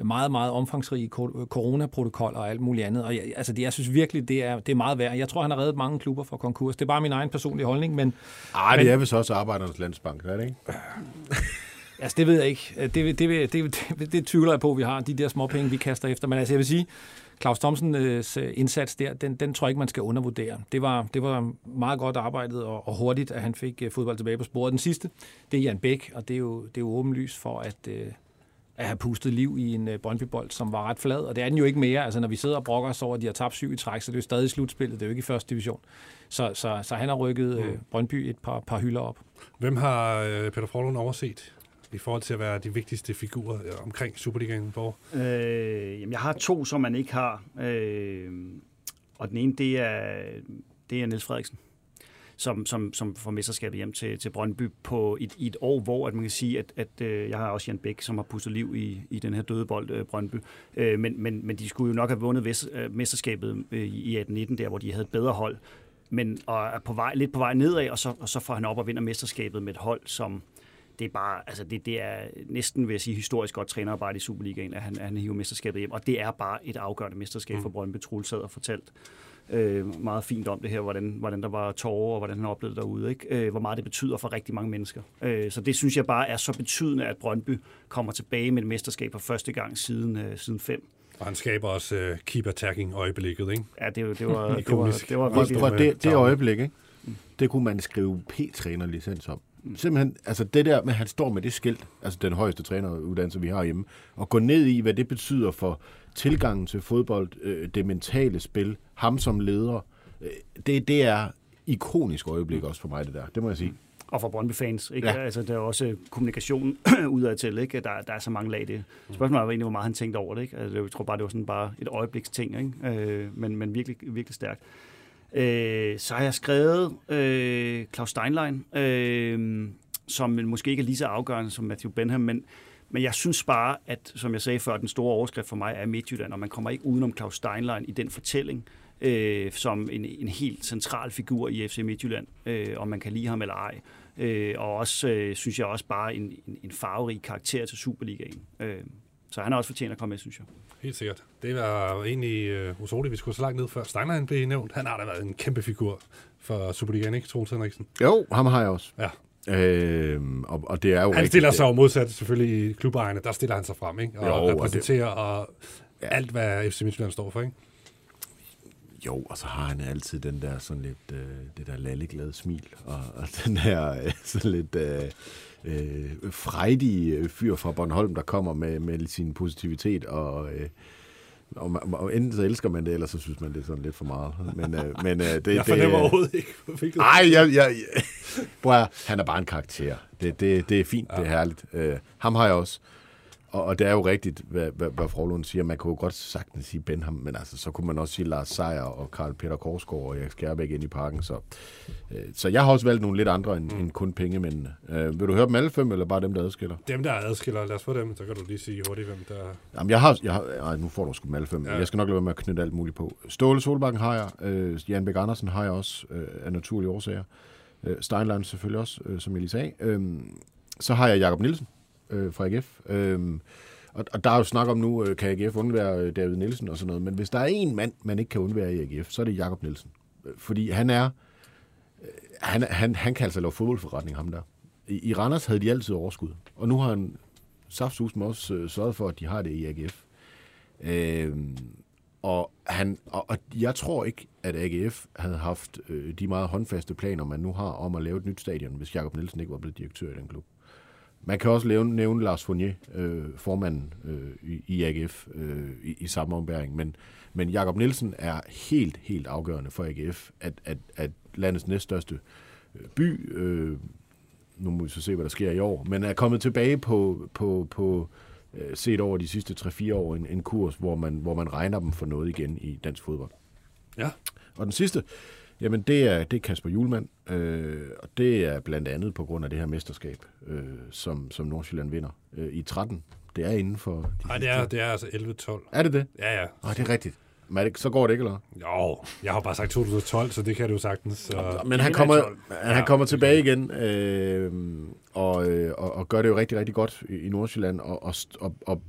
meget, meget omfangsrige ko- coronaprotokol og alt muligt andet. Og jeg, altså, det, jeg synes virkelig, det er, det er meget værd. Jeg tror, han har reddet mange klubber fra konkurs. Det er bare min egen personlige holdning, men Ej, det Men- er vist også Arbejdernes Landsbank, er det ikke? Altså, det ved jeg ikke. Det, det, det, det, det, det tvivler jeg på, at vi har de der små penge, vi kaster efter. Men altså, jeg vil sige, Claus Thomsens indsats der, den, den tror jeg ikke, man skal undervurdere. Det var, det var meget godt arbejdet og, og hurtigt, at han fik øh, fodbold tilbage på sporet. Den sidste, det er Jan Bæk, og det er jo, det er jo åbenlyst for at, øh, at have pustet liv i en øh, Brøndby-bold, som var ret flad. Og det er den jo ikke mere. Altså, når vi sidder og brokker os over, at de har tabt syv i træk, så det er jo stadig i slutspillet. Det er jo ikke i første division. Så, så, så han har rykket øh, Brøndby et par, par hylder op. Hvem har øh, Peter Forlund overset i forhold til at være de vigtigste figurer øh, omkring Superligaen? Hvor? Øh, jamen, jeg har to, som man ikke har. Øh, og den ene, det er, det er Niels Frederiksen, som, som, som får mesterskabet hjem til, til Brøndby på et, i et år, hvor at man kan sige, at, at øh, jeg har også Jan Bæk, som har pustet liv i, i den her døde bold, øh, Brøndby. Øh, men, men, men de skulle jo nok have vundet vest, øh, mesterskabet øh, i 18-19, der hvor de havde et bedre hold. Men og er på vej, lidt på vej nedad, og så, og så får han op og vinder mesterskabet med et hold, som det er bare, altså det, det er næsten, vil jeg sige, historisk godt trænerarbejde i Superligaen, at han, han hiver mesterskabet hjem. Og det er bare et afgørende mesterskab mm. for Brøndby. Sad og fortalt øh, meget fint om det her, hvordan, hvordan der var tårer, og hvordan han oplevede det derude. Ikke? Øh, hvor meget det betyder for rigtig mange mennesker. Øh, så det synes jeg bare er så betydende, at Brøndby kommer tilbage med et mesterskab for første gang siden, øh, siden fem. Og han skaber også uh, keep attacking øjeblikket, ikke? Ja, det, det, var, det, var, det, var, det var virkelig... Prøv, det, det øjeblik, ikke? det kunne man skrive P-træner-licens om. Simpelthen, altså det der med, at han står med det skilt, altså den højeste træneruddannelse, vi har hjemme, og gå ned i, hvad det betyder for tilgangen til fodbold, øh, det mentale spil, ham som leder, øh, det, det er ikonisk øjeblik også for mig, det der. Det må jeg sige. Og for Brøndby-fans. Ikke? Ja. Altså, der er også kommunikation (clears throat) udadtil. Ikke? Der, der er så mange lag i det. Spørgsmålet var egentlig, hvor meget han tænkte over det. Ikke? Altså, jeg tror bare, det var sådan bare et øjebliksting. Ikke? Øh, men, men virkelig, virkelig stærkt. Øh, så har jeg skrevet øh, Claus Steinlein, øh, som måske ikke er lige så afgørende som Matthew Benham, men, men jeg synes bare, at som jeg sagde før, den store overskrift for mig er Midtjylland, og man kommer ikke udenom Claus Steinlein i den fortælling, øh, som en, en helt central figur i FC Midtjylland, øh, om man kan lide ham eller ej. Øh, og også, øh, synes jeg også bare, en, en, en farverig karakter til Superligaen. Øh, så han har også fortjent at komme med, synes jeg. Helt sikkert. Det var egentlig uh, utroligt, vi skulle så langt ned før Steinlein blev nævnt. Han har da været en kæmpe figur for Superligaen, ikke, Troels Henriksen? Jo, ham har jeg også. Ja. Øh, og, og det er jo Han stiller sig jo modsat selvfølgelig i klubejerne, der stiller han sig frem, ikke? Og jo, repræsenterer og, det, og alt, hvad FC Midtjylland står for, ikke? Jo, og så har han altid den der sådan lidt, øh, det der lalleglade smil, og, og den der øh, sådan lidt øh, øh, frejdige fyr fra Bornholm, der kommer med, med sin positivitet, og, øh, og, og enten så elsker man det, eller så synes man, det er sådan lidt for meget. Men, øh, men, øh, det, (laughs) jeg fornemmer det, overhovedet ikke. Nej, jeg, jeg, jeg, han er bare en karakter. Det, det, det er fint, ja. det er herligt. Øh, ham har jeg også. Og, og det er jo rigtigt, hvad, hvad, hvad Frohlund siger. Man kunne jo godt sagtens sige Benham, men altså, så kunne man også sige Lars Seier og Karl Peter Korsgaard og Erik Skærbæk ind i parken. Så, øh, så jeg har også valgt nogle lidt andre end, mm. end kun pengemændene. Øh, vil du høre dem alle fem, eller bare dem, der adskiller? Dem, der adskiller. Lad os få dem, så kan du lige sige hurtigt, hvem der... Jamen, jeg har... Jeg har ej, nu får du sgu dem alle fem. Ja. Jeg skal nok lade være med at knytte alt muligt på. Ståle Solbakken har jeg. Øh, Jan Bæk Andersen har jeg også øh, af naturlige årsager. Øh, Steinlein selvfølgelig også, øh, som jeg lige sagde. Øh, så har jeg Jakob Nielsen øh, fra AGF. Øhm, og, og der er jo snak om nu, øh, kan AGF undvære øh, David Nielsen og sådan noget, men hvis der er en mand, man ikke kan undvære i AGF, så er det Jakob Nielsen. Øh, fordi han er, øh, han, han, han kan altså lave fodboldforretning, ham der. I, I Randers havde de altid overskud, og nu har han saftsus med også øh, sørget for, at de har det i AGF. Øh, og, han, og, og jeg tror ikke, at AGF havde haft øh, de meget håndfaste planer, man nu har om at lave et nyt stadion, hvis Jakob Nielsen ikke var blevet direktør i den klub. Man kan også nævne, nævne Lars Fournier, øh, formanden øh, i, i AGF, øh, i, i samme ombæring. Men, men Jakob Nielsen er helt, helt afgørende for AGF, at, at, at landets næststørste øh, by, øh, nu må vi så se, hvad der sker i år, men er kommet tilbage på, på, på øh, set over de sidste 3-4 år en, en kurs, hvor man, hvor man regner dem for noget igen i dansk fodbold. Ja. Og den sidste, Jamen, det er, det er Kasper Julemand, øh, og det er blandt andet på grund af det her mesterskab, øh, som, som Nordsjælland vinder øh, i 13. Det er inden for... Nej, det er, det er altså 11-12. Er det det? Ja, ja. Nej, det er rigtigt. Men det, så går det ikke, eller Jo, jeg har bare sagt 2012, så det kan du sagtens. Så... Men han kommer, han ja, kommer tilbage igen, øh, og, øh, og, og gør det jo rigtig, rigtig godt i, i Nordsjælland, og, og, og, og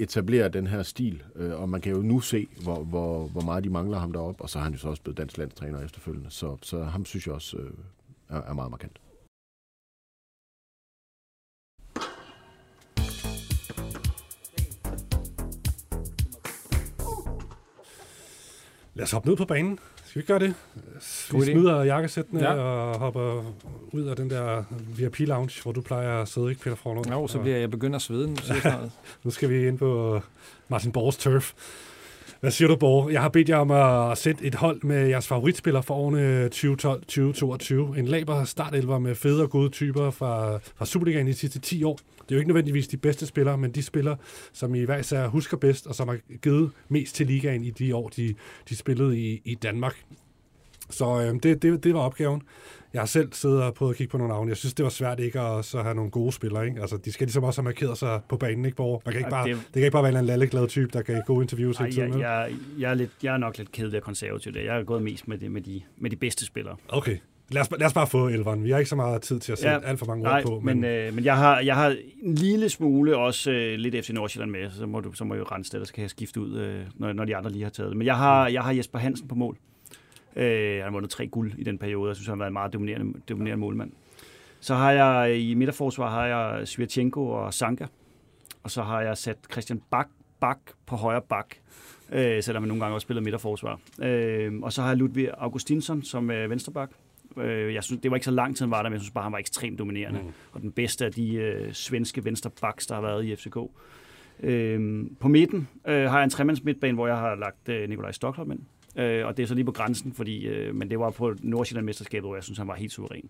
etablere den her stil, øh, og man kan jo nu se, hvor, hvor, hvor meget de mangler ham deroppe, og så har han jo så også blevet dansk landstræner efterfølgende, så, så ham synes jeg også øh, er, er meget markant. Lad os hoppe ned på banen. Skal vi gøre det? Vi smider jakkesættene ja. og hopper ud af den der VIP-lounge, hvor du plejer at sidde, ikke Peter Forlund? Jo, så bliver jeg begyndt at svede nu. (laughs) nu skal vi ind på Martin Borgs turf. Hvad siger du, Borg? Jeg har bedt jer om at sætte et hold med jeres favoritspillere for årene 2012-2022. En laber startelver med fede og gode typer fra, fra Superligaen i de sidste 10 år. Det er jo ikke nødvendigvis de bedste spillere, men de spillere, som I hver især husker bedst, og som har givet mest til ligaen i de år, de, de spillede i, i Danmark. Så øh, det, det, det var opgaven. Jeg har selv siddet og prøvet at kigge på nogle navne. Jeg synes, det var svært ikke at så have nogle gode spillere. Ikke? Altså, de skal ligesom også have markeret sig på banen, ikke, Borg? Man kan ikke bare, det, det kan ikke bare være en lalleglad type, der kan gå interviews hele tiden. Jeg, jeg, jeg, er lidt, jeg er nok lidt kedelig og konservativ der. Jeg har gået mest med, det, med, de, med de bedste spillere. Okay. Lad os, lad os bare få elveren. Vi har ikke så meget tid til at sætte ja, alt for mange ord nej, på. Men, men, øh, men jeg, har, jeg har en lille smule også øh, lidt FC Nordsjælland med, så må, du, så må jeg jo rense det, så kan jeg skifte ud, øh, når, når de andre lige har taget det. Men jeg har, jeg har Jesper Hansen på mål. Øh, han har vundet tre guld i den periode. Jeg synes, han har været en meget dominerende, dominerende målmand. Så har jeg i midterforsvar har jeg Svirchenko og Sanka. Og så har jeg sat Christian Bak, Bak på højre bak, øh, selvom han nogle gange også spiller midterforsvar. Øh, og så har jeg Ludvig Augustinsson som øh, vensterbak. Øh, jeg synes, det var ikke så lang tid, han var der, men jeg synes bare, han var ekstremt dominerende. Mm. Og den bedste af de øh, svenske vensterbaks, der har været i FCK. Øh, på midten øh, har jeg en tremands midtbane, hvor jeg har lagt øh, Nikolaj Stockholm ind. Øh, og det er så lige på grænsen, fordi, øh, men det var på Nordsjælland-mesterskabet, hvor jeg synes, han var helt suveræn.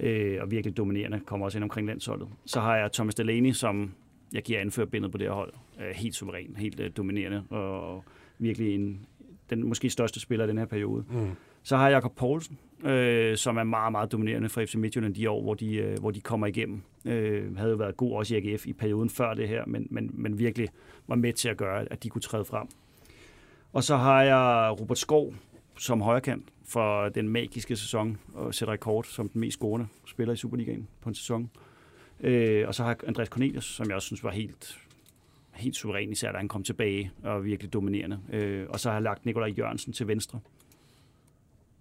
Øh, og virkelig dominerende, kommer også ind omkring landsholdet. Så har jeg Thomas Delaney, som jeg giver anførbindet på det her hold. Øh, helt suveræn, helt øh, dominerende, og virkelig en, den måske største spiller i den her periode. Mm. Så har jeg Jakob Poulsen, øh, som er meget, meget dominerende for FC Midtjylland de år, hvor de, øh, hvor de kommer igennem. Øh, havde jo været god også i AGF i perioden før det her, men, men, men virkelig var med til at gøre, at de kunne træde frem. Og så har jeg Robert Skov som højrekant for den magiske sæson og sætter rekord som den mest scorende spiller i Superligaen på en sæson. Øh, og så har Andreas Cornelius, som jeg også synes var helt, helt suveræn, især da han kom tilbage og virkelig dominerende. Øh, og så har jeg lagt Nikolaj Jørgensen til venstre.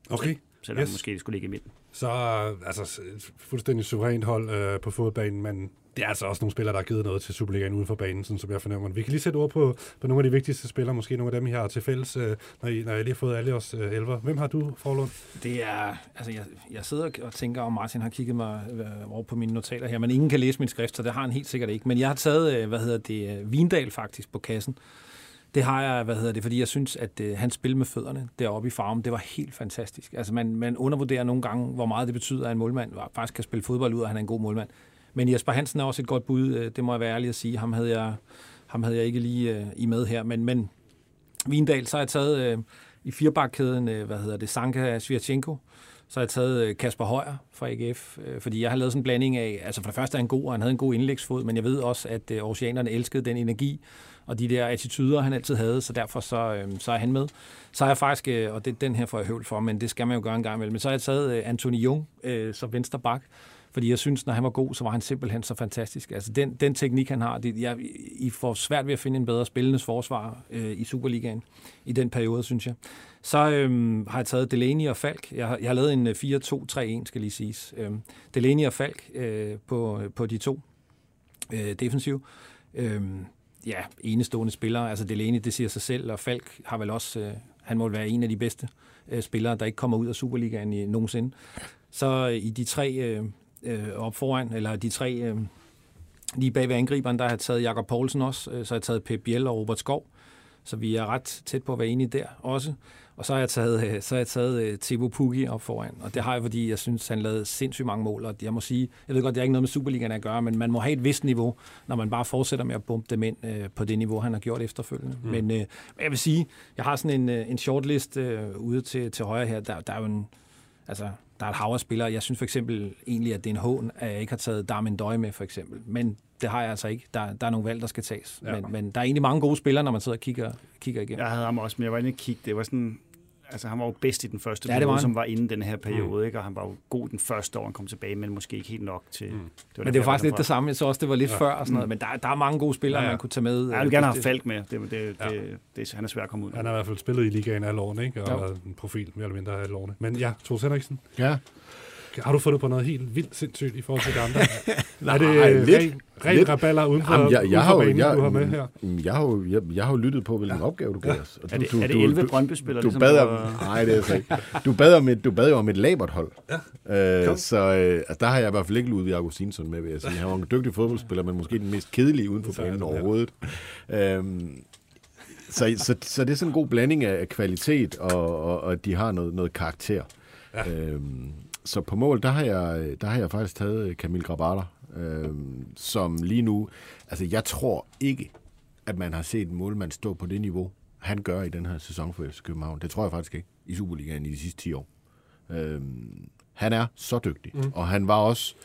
Okay. Selvom yes. måske det skulle ligge i midten. Så altså, fuldstændig suverænt hold øh, på fodbanen, men det er altså også nogle spillere, der har givet noget til Superligaen uden for banen, sådan som jeg fornemmer. Vi kan lige sætte ord på, på nogle af de vigtigste spillere, måske nogle af dem, I har til fælles, øh, når, I, når I lige har fået alle os øh, elver. Hvem har du, Forlund? Det er, altså jeg, jeg sidder og tænker, om Martin har kigget mig øh, over på mine notater her, men ingen kan læse min skrift, så det har han helt sikkert ikke. Men jeg har taget, øh, hvad hedder det, øh, Vindal faktisk på kassen. Det har jeg, hvad hedder det, fordi jeg synes, at øh, han spil med fødderne deroppe i farven, det var helt fantastisk. Altså man, man undervurderer nogle gange, hvor meget det betyder, at en målmand faktisk kan spille fodbold ud, og han er en god målmand. Men Jesper Hansen er også et godt bud, øh, det må jeg være ærlig at sige. Ham havde jeg, ham havde jeg ikke lige øh, i med her. Men, men Vindal, så har jeg taget øh, i firebakkæden, øh, hvad hedder det, Sanka Svirchenko. Så har jeg taget øh, Kasper Højer fra AGF, øh, fordi jeg har lavet sådan en blanding af, altså for det første er han god, og han havde en god indlægsfod, men jeg ved også, at øh, oceanerne elskede den energi, og de der attityder, han altid havde, så derfor så, øh, så er han med. Så har jeg faktisk, øh, og det, den her får jeg høvl for, men det skal man jo gøre en gang imellem, men så har jeg taget øh, Anthony Jung øh, som venstre bak, fordi jeg synes, når han var god, så var han simpelthen så fantastisk. Altså den, den teknik, han har, det, jeg, I får svært ved at finde en bedre spillendes forsvar øh, i Superligaen i den periode, synes jeg. Så øhm, har jeg taget Delaney og Falk. Jeg har, jeg har lavet en øh, 4-2-3-1, skal lige siges. Øhm, Delaney og Falk øh, på, øh, på de to øh, defensiv. Øhm, ja, enestående spillere. Altså Delaney, det siger sig selv, og Falk har vel også, øh, han må være en af de bedste øh, spillere, der ikke kommer ud af Superligaen i, nogensinde. Så øh, i de tre øh, øh, op foran, eller de tre øh, lige bag ved angriberen, der har jeg taget Jakob Poulsen også, øh, så har jeg taget Pep Biel og Robert Skov, så vi er ret tæt på at være enige der også. Og så har jeg taget, øh, så har jeg taget uh, Thibaut Pukki op foran, og det har jeg, fordi jeg synes, han lavede sindssygt mange mål, og jeg må sige, jeg ved godt, det er ikke noget med Superligaen at gøre, men man må have et vist niveau, når man bare fortsætter med at bumpe dem ind uh, på det niveau, han har gjort efterfølgende. Mm. Men uh, jeg vil sige, jeg har sådan en, uh, en shortlist uh, ude til, til højre her, der, der er jo en, altså, der er et hav spillere. Jeg synes for eksempel egentlig, at det er en hån, at jeg ikke har taget Darmin Døj med, for eksempel. Men det har jeg altså ikke. Der, der er nogle valg, der skal tages. Ja. Men, men der er egentlig mange gode spillere, når man sidder og kigger, kigger igennem. Jeg havde ham også, men jeg var inde og kigge. Det var sådan, altså han var jo bedst i den første ja, periode, var som var inden den her periode, mm. ikke? og han var jo god den første år, han kom tilbage, men måske ikke helt nok til... Mm. Det var men det var faktisk lidt det samme, jeg så også, det var lidt ja. før og sådan noget, mm. men der, der er mange gode spillere, ja, ja. man kunne tage med. Ja, jeg vil gerne have Falk med, det, det, ja. det, det, han er svært at komme ud Han har i hvert fald spillet i ligaen alle årene, ikke? og ja. en profil mere eller mindre alle årene. Men ja, Tors Henriksen. Ja. Har du fundet på noget helt vildt sindssygt i forhold til de andre? (laughs) Nej, er det lidt, ren, ren lidt. raballer uden for, Jamen, jeg, jeg har, banen, jeg, du har med her? Jeg har jo, jeg, jeg har jo lyttet på, hvilken ja. opgave du gav os. Og du, er, det, du, er det 11 Brøndby-spillere? Du, du ligesom bad om, nej, det er altså ikke. Du bad, om et, du bad jo om et laberthold. Ja. Øh, så øh, altså, der har jeg i hvert fald ikke Ludvig Augustinsson med, vil jeg sige. Han var en dygtig fodboldspiller, men måske den mest kedelige uden for banen overhovedet. Øhm, så, så, så det er sådan en god blanding af kvalitet, og, og, og de har noget, noget karakter. Ja. Øhm, så på mål, der har jeg, der har jeg faktisk taget Camille Grabater, øh, som lige nu... Altså, jeg tror ikke, at man har set en målmand stå på det niveau, han gør i den her sæson for FC København. Det tror jeg faktisk ikke i Superligaen i de sidste 10 år. Øh, han er så dygtig, mm. og han var også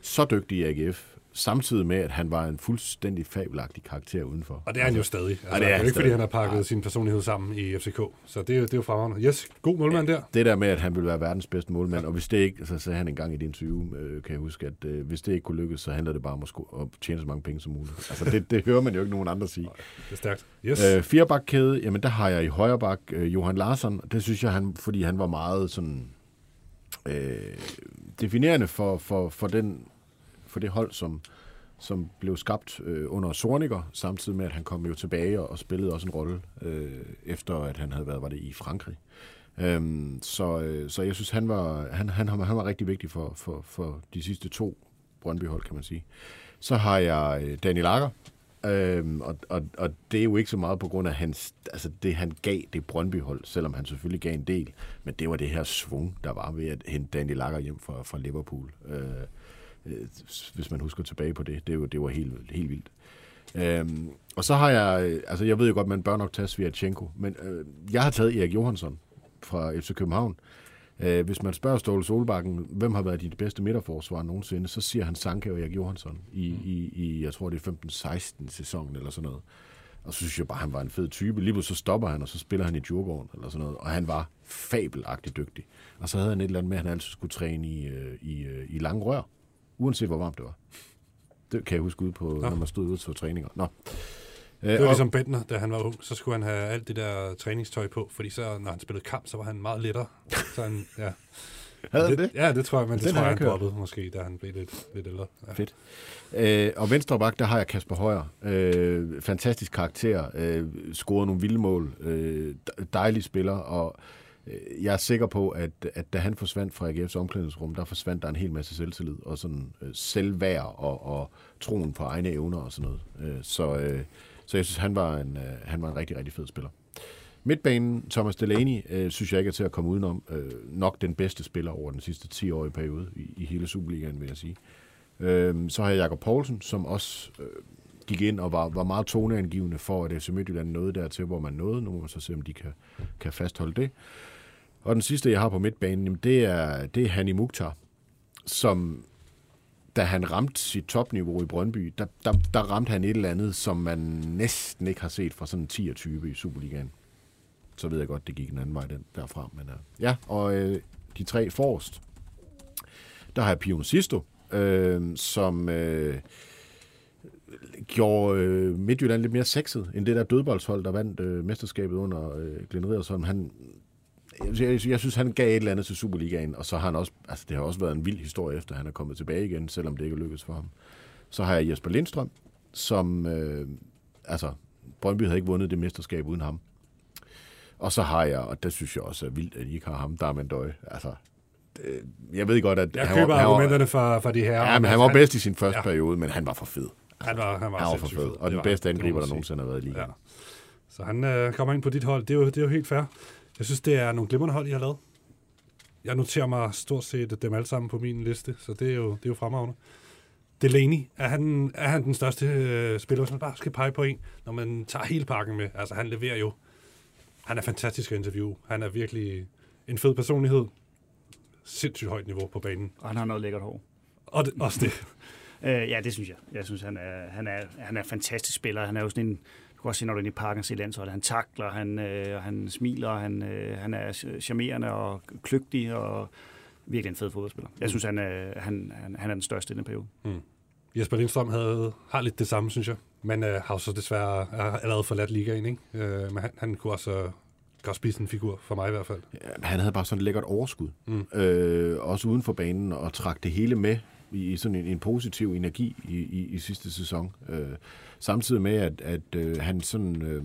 så dygtig i AGF, samtidig med, at han var en fuldstændig fabelagtig karakter udenfor. Og det er han jo stadig. Altså, det er det er ikke, fordi han har pakket sin personlighed sammen i FCK. Så det er det er jo fremragende. Yes, god målmand der. Det der med, at han ville være verdens bedste målmand, og hvis det ikke, så sagde han engang i det interview, øh, kan jeg huske, at øh, hvis det ikke kunne lykkes, så handler det bare om at, sku- at tjene så mange penge som muligt. Altså det, det hører man jo ikke nogen andre sige. (laughs) Det er stærkt. Yes. Øh, firebakkæde, jamen der har jeg i højre bak øh, Johan Larsson. Det synes jeg, han, fordi han var meget sådan øh, definerende for, for, for, den, for det hold, som, som blev skabt øh, under Sorniger, samtidig med, at han kom jo tilbage og, og spillede også en rolle, øh, efter at han havde været var det i Frankrig. Øhm, så, øh, så jeg synes, han var, han, han, han var rigtig vigtig for, for, for de sidste to Brøndby-hold, kan man sige. Så har jeg øh, Daniel Akker, Øhm, og, og, og det er jo ikke så meget på grund af hans, altså det, han gav det Brøndby-hold, selvom han selvfølgelig gav en del, men det var det her svung, der var ved at hente Daniel Lager hjem fra, fra Liverpool. Øh, øh, hvis man husker tilbage på det, det var, det var helt, helt vildt. Øhm, og så har jeg, altså jeg ved jo godt, man bør nok tage Sviatchenko, men øh, jeg har taget Erik Johansson fra FC København. Øh, hvis man spørger Ståle Solbakken, hvem har været dit bedste midterforsvar nogensinde, så siger han Sanke og Erik Johansson i, i, i jeg tror det er 15-16 sæsonen eller sådan noget. Og så synes jeg bare, han var en fed type. Lige så stopper han, og så spiller han i Djurgården eller sådan noget. Og han var fabelagtigt dygtig. Og så havde han et eller andet med, at han altid skulle træne i, øh, i, øh, i lange rør. Uanset hvor varmt det var. Det kan jeg huske ud på, Nå. når man stod ude til træninger. Nå. Øh, Det var og- ligesom Bentner, da han var ung. Så skulle han have alt det der træningstøj på, fordi så, når han spillede kamp, så var han meget lettere. Så han, ja. Havde han det? Ja, det tror jeg, men det Den tror jeg, han droppede måske, da han blev lidt, lidt ældre. Ja. Fedt. Øh, og venstre bak, der har jeg Kasper Højer. Øh, fantastisk karakter. Øh, scorede nogle vilde mål. Øh, de- dejlig spiller. Og øh, Øh, jeg er sikker på, at, at da han forsvandt fra AGF's omklædningsrum, der forsvandt der en hel masse selvtillid og sådan øh, selvværd og, og troen på egne evner og sådan noget. Øh, så, øh, så jeg synes, han var en, øh, han var en rigtig, rigtig fed spiller. Midtbanen, Thomas Delaney, øh, synes jeg ikke er til at komme udenom. Øh, nok den bedste spiller over den sidste 10-årige periode i, i hele Superligaen, vil jeg sige. Øh, så har jeg Jakob Poulsen, som også øh, gik ind og var, var meget toneangivende for, at FC Midtjylland nåede dertil, hvor man nåede. Nu må man så se, om de kan, kan fastholde det. Og den sidste, jeg har på midtbanen, jamen, det er, det er Hani Mukhtar, som da han ramte sit topniveau i Brøndby, der, der, der ramte han et eller andet, som man næsten ikke har set fra sådan en 10 type i Superligaen. Så ved jeg godt, det gik en anden vej den, derfra. Men, uh, ja, og øh, de tre forrest, der har jeg Pion Sisto, øh, som øh, gjorde øh, Midtjylland lidt mere sexet, end det der dødboldshold, der vandt øh, mesterskabet under øh, Glenn Riddersholm. Han, jeg, jeg, jeg synes, han gav et eller andet til Superligaen, og så har han også, altså det har også været en vild historie, efter han er kommet tilbage igen, selvom det ikke er lykkedes for ham. Så har jeg Jesper Lindstrøm, som, øh, altså, Brøndby havde ikke vundet det mesterskab uden ham. Og så har jeg, og det synes jeg også er vildt, at I ikke har ham, Darman Døj. Altså, det, jeg ved godt, at Jeg han køber var, han var, argumenterne for, for de her. Ja, men han var bedst i sin første Ja. periode, men han var for fed. Han var, han var, Han var for fed. Og Det den var bedste han. Angriber, der nogensinde har været i ligaen. Ja. Så han øh, kommer ind på dit hold. Det er, jo, det er jo helt fair. Jeg synes, det er nogle glimrende hold, I har lavet. Jeg noterer mig stort set dem alle sammen på min liste, så det er jo, det er jo fremragende. Delaney, er han, er han den største øh, spiller, hvis man bare skal pege på en, når man tager hele pakken med? Altså, han leverer jo. Han er fantastisk at interviewe. Han er virkelig en fed personlighed. Sindssygt højt niveau på banen. Og han har noget lækkert hår. Og det, også det. (laughs) Øh, ja, det synes jeg. Jeg synes, han er, han er, han er fantastisk spiller. Han er jo sådan en, kan også se, når du er inde i parken og ser landsholdet, han takler, han, øh, han smiler, han, øh, han er charmerende og kløgtig og virkelig en fed fodboldspiller. Jeg synes, han er, han, han, han er den største i den periode. Jesper Lindstrøm havde, har lidt det samme, synes jeg. Men øh, har så desværre er allerede forladt ligaen, ikke? Øh, men han, han kunne også øh, godt spise en figur, for mig i hvert fald. Ja, han havde bare sådan et lækkert overskud. Mm. Øh, også uden for banen, og trak det hele med i, i sådan en, en positiv energi i, i, i sidste sæson. Øh, samtidig med, at, at øh, han sådan... Øh,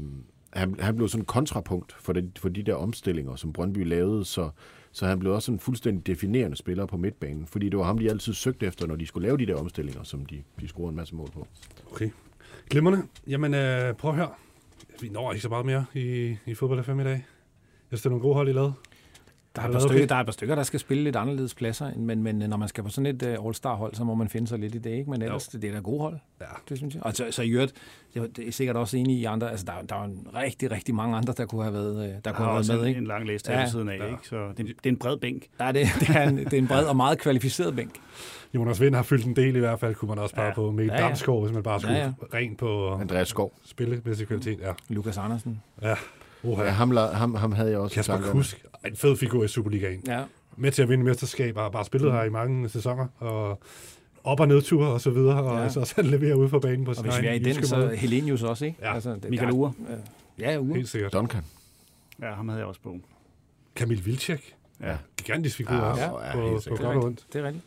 han, han blev sådan en kontrapunkt for, de, for de der omstillinger, som Brøndby lavede, så, så han blev også sådan en fuldstændig definerende spiller på midtbanen, fordi det var ham, de altid søgte efter, når de skulle lave de der omstillinger, som de, de scorede en masse mål på. Okay. Glimmerne. Jamen, øh, prøv at høre. Vi når ikke så meget mere i, i fodbold FM i dag. Jeg synes, det er nogle gode hold, I lavede. Der er, et par okay? stykker, der er et par stykker, der skal spille lidt anderledes pladser, men, men når man skal på sådan et uh, All-Star-hold, så må man finde sig lidt i det, ikke? Men ellers, det, det er da gode hold, Ja. det synes jeg. Og så, så i øvrigt, det, det er sikkert også enig i andre, altså der, der er jo en rigtig, rigtig mange andre, der kunne have været, øh, der Der kunne er have også været med, en, ikke? en lang liste Ja. ja. siden af, Ja. ikke? så det, er- det er en bred bænk. Nej, det, det, er en, det er en bred og meget kvalificeret bænk. Jonas Vind har fyldt en del i hvert fald, kunne man også bare Ja. på Mikkel Ja, ja. Damsgaard, hvis man bare skulle Ja, ja, rent på Andreas Skov. spillemæssig kvalitet. Ja. Lukas Andersen. Ja. Oha. Ja, ham, ham, ham havde jeg også Kasper tankerne. Kusk, en fed figur i Superligaen. Ja, Med til at vinde mesterskaber, har bare spillet her i mange sæsoner, og op- og nedture og så videre, og Ja. ja. så også han leverer ude på banen på og sin hvis vi er i den, så måde. Helenius også, ikke? Ja. det, Michael Ure. Ja, Ure. Helt sikkert. Duncan. Ja, ham havde jeg også på. Kamil Vilcek, Ja. gigantisk figur Ja, også, ja, på, helt på godt og ondt. Det er rigtigt.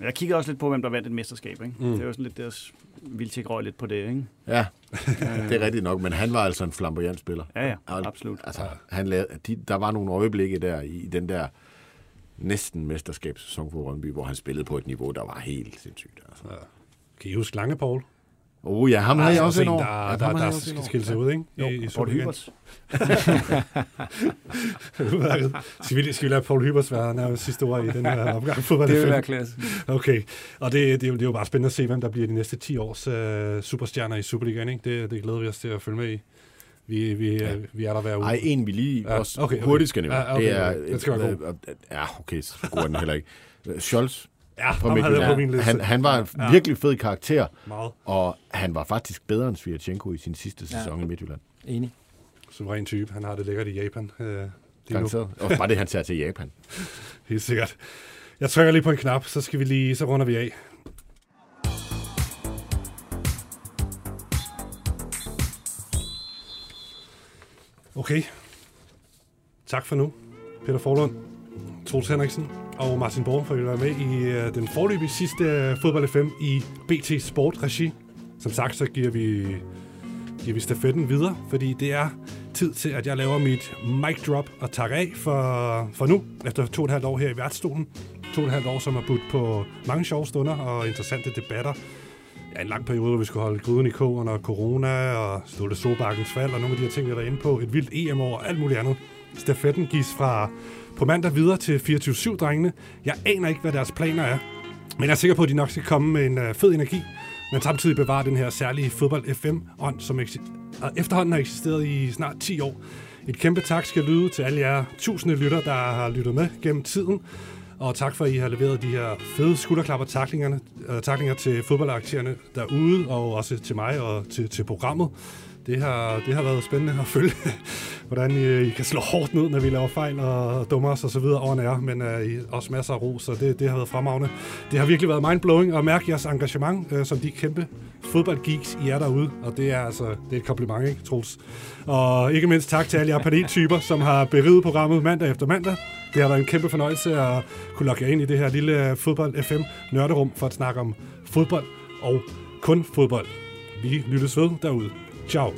Jeg kigger også lidt på, hvem der vandt et mesterskab. Ikke? Mm. Det er jo sådan lidt deres Vildtjek røg lidt på det. Ikke? Ja, (laughs) det er rigtigt nok, men han var altså en flamboyant spiller. Ja, ja, Og- absolut. Altså, han lavede, de, der var nogle øjeblikke der i, i den der næsten mesterskabssæson for Rønby, hvor han spillede på et niveau, der var helt sindssygt. Altså. Kan I huske Lange Paul? Oh ja, ham havde jeg også en, ind der, der, Ja, der, der ind skal skille sig ud, ikke? Jo, I, i Paul. Hyberts. (laughs) Skal, vi, skal vi lade Paul Hybers være nærmest sidste ord i den her (laughs) opgang fodbold? Det vil være klasse. Okay, og det, det, er jo, det er jo bare spændende at se, hvem der bliver de næste 10 års uh, superstjerner i Superligaen. Ikke? Det, det glæder vi os til at følge med i. Vi, vi, ja. vi er der hver uge. Ej, en vi lige Ja, også okay, okay. hurtigt skal nævne. Ja, okay, det er, okay. Den skal være god. Ja, okay, så god er den heller ikke. Scholz ja, fra ham havde jeg på min liste. Han, han var en Ja. virkelig fed karakter, Meget og han var faktisk bedre end Svirchenko i sin sidste Ja. sæson i Midtjylland. Enig. suveræn type. Han har det lækkert i Japan. Nu. Garanteret. Og bare det, han tager til Japan. (laughs) Helt sikkert. Jeg trykker lige på en knap, så skal vi lige, så runder vi af. Okay. Tak for nu. Peter Forlund, Troels Henriksen og Martin Borg for at være med i øh, den forløbige sidste øh, fodbold FM i BT Sport Regi. Som sagt, så giver vi, giver vi stafetten videre, fordi det er tid til, at jeg laver mit mic drop og tager af for, for nu, efter to og et halvt år her i værtsstolen. To og et halvt år, som har budt på mange sjove stunder og interessante debatter. Ja, en lang periode, hvor vi skulle holde gryden i kog under corona og Stolte Sobakkens fald og nogle af de her ting, vi har været inde på. Et vildt EM-år og alt muligt andet. Stafetten gives fra på mandag videre til 24-7-drengene. Jeg aner ikke, hvad deres planer er, men jeg er sikker på, at de nok skal komme med en øh, fed energi, men samtidig bevare den her særlige fodbold FM-ånd, som efterhånden har eksisteret i snart 10 år. Et kæmpe tak skal lyde til alle jer tusinde lytter, der har lyttet med gennem tiden. Og tak for, at I har leveret de her fede skulderklapper taklingerne, øh, taklinger til fodboldaktierne derude, og også til mig og til, til programmet. Det har, det har været spændende at følge, (laughs) hvordan I, I kan slå hårdt ned, når vi laver fejl og dummer os og så videre over nær, men uh, I også masser af ro, så det, det har været fremragende. Det har virkelig været mindblowing at mærke jeres engagement, uh, som de kæmpe fodboldgeeks, I er derude, og det er altså det er et kompliment, ikke, Troels? Og ikke mindst tak til alle jer paneltyper, som har beriget programmet mandag efter mandag. Det har været en kæmpe fornøjelse at kunne logge jer ind i det her lille fodbold FM nørderum for at snakke om fodbold og kun fodbold. Vi lyttes ved derude. Tchau.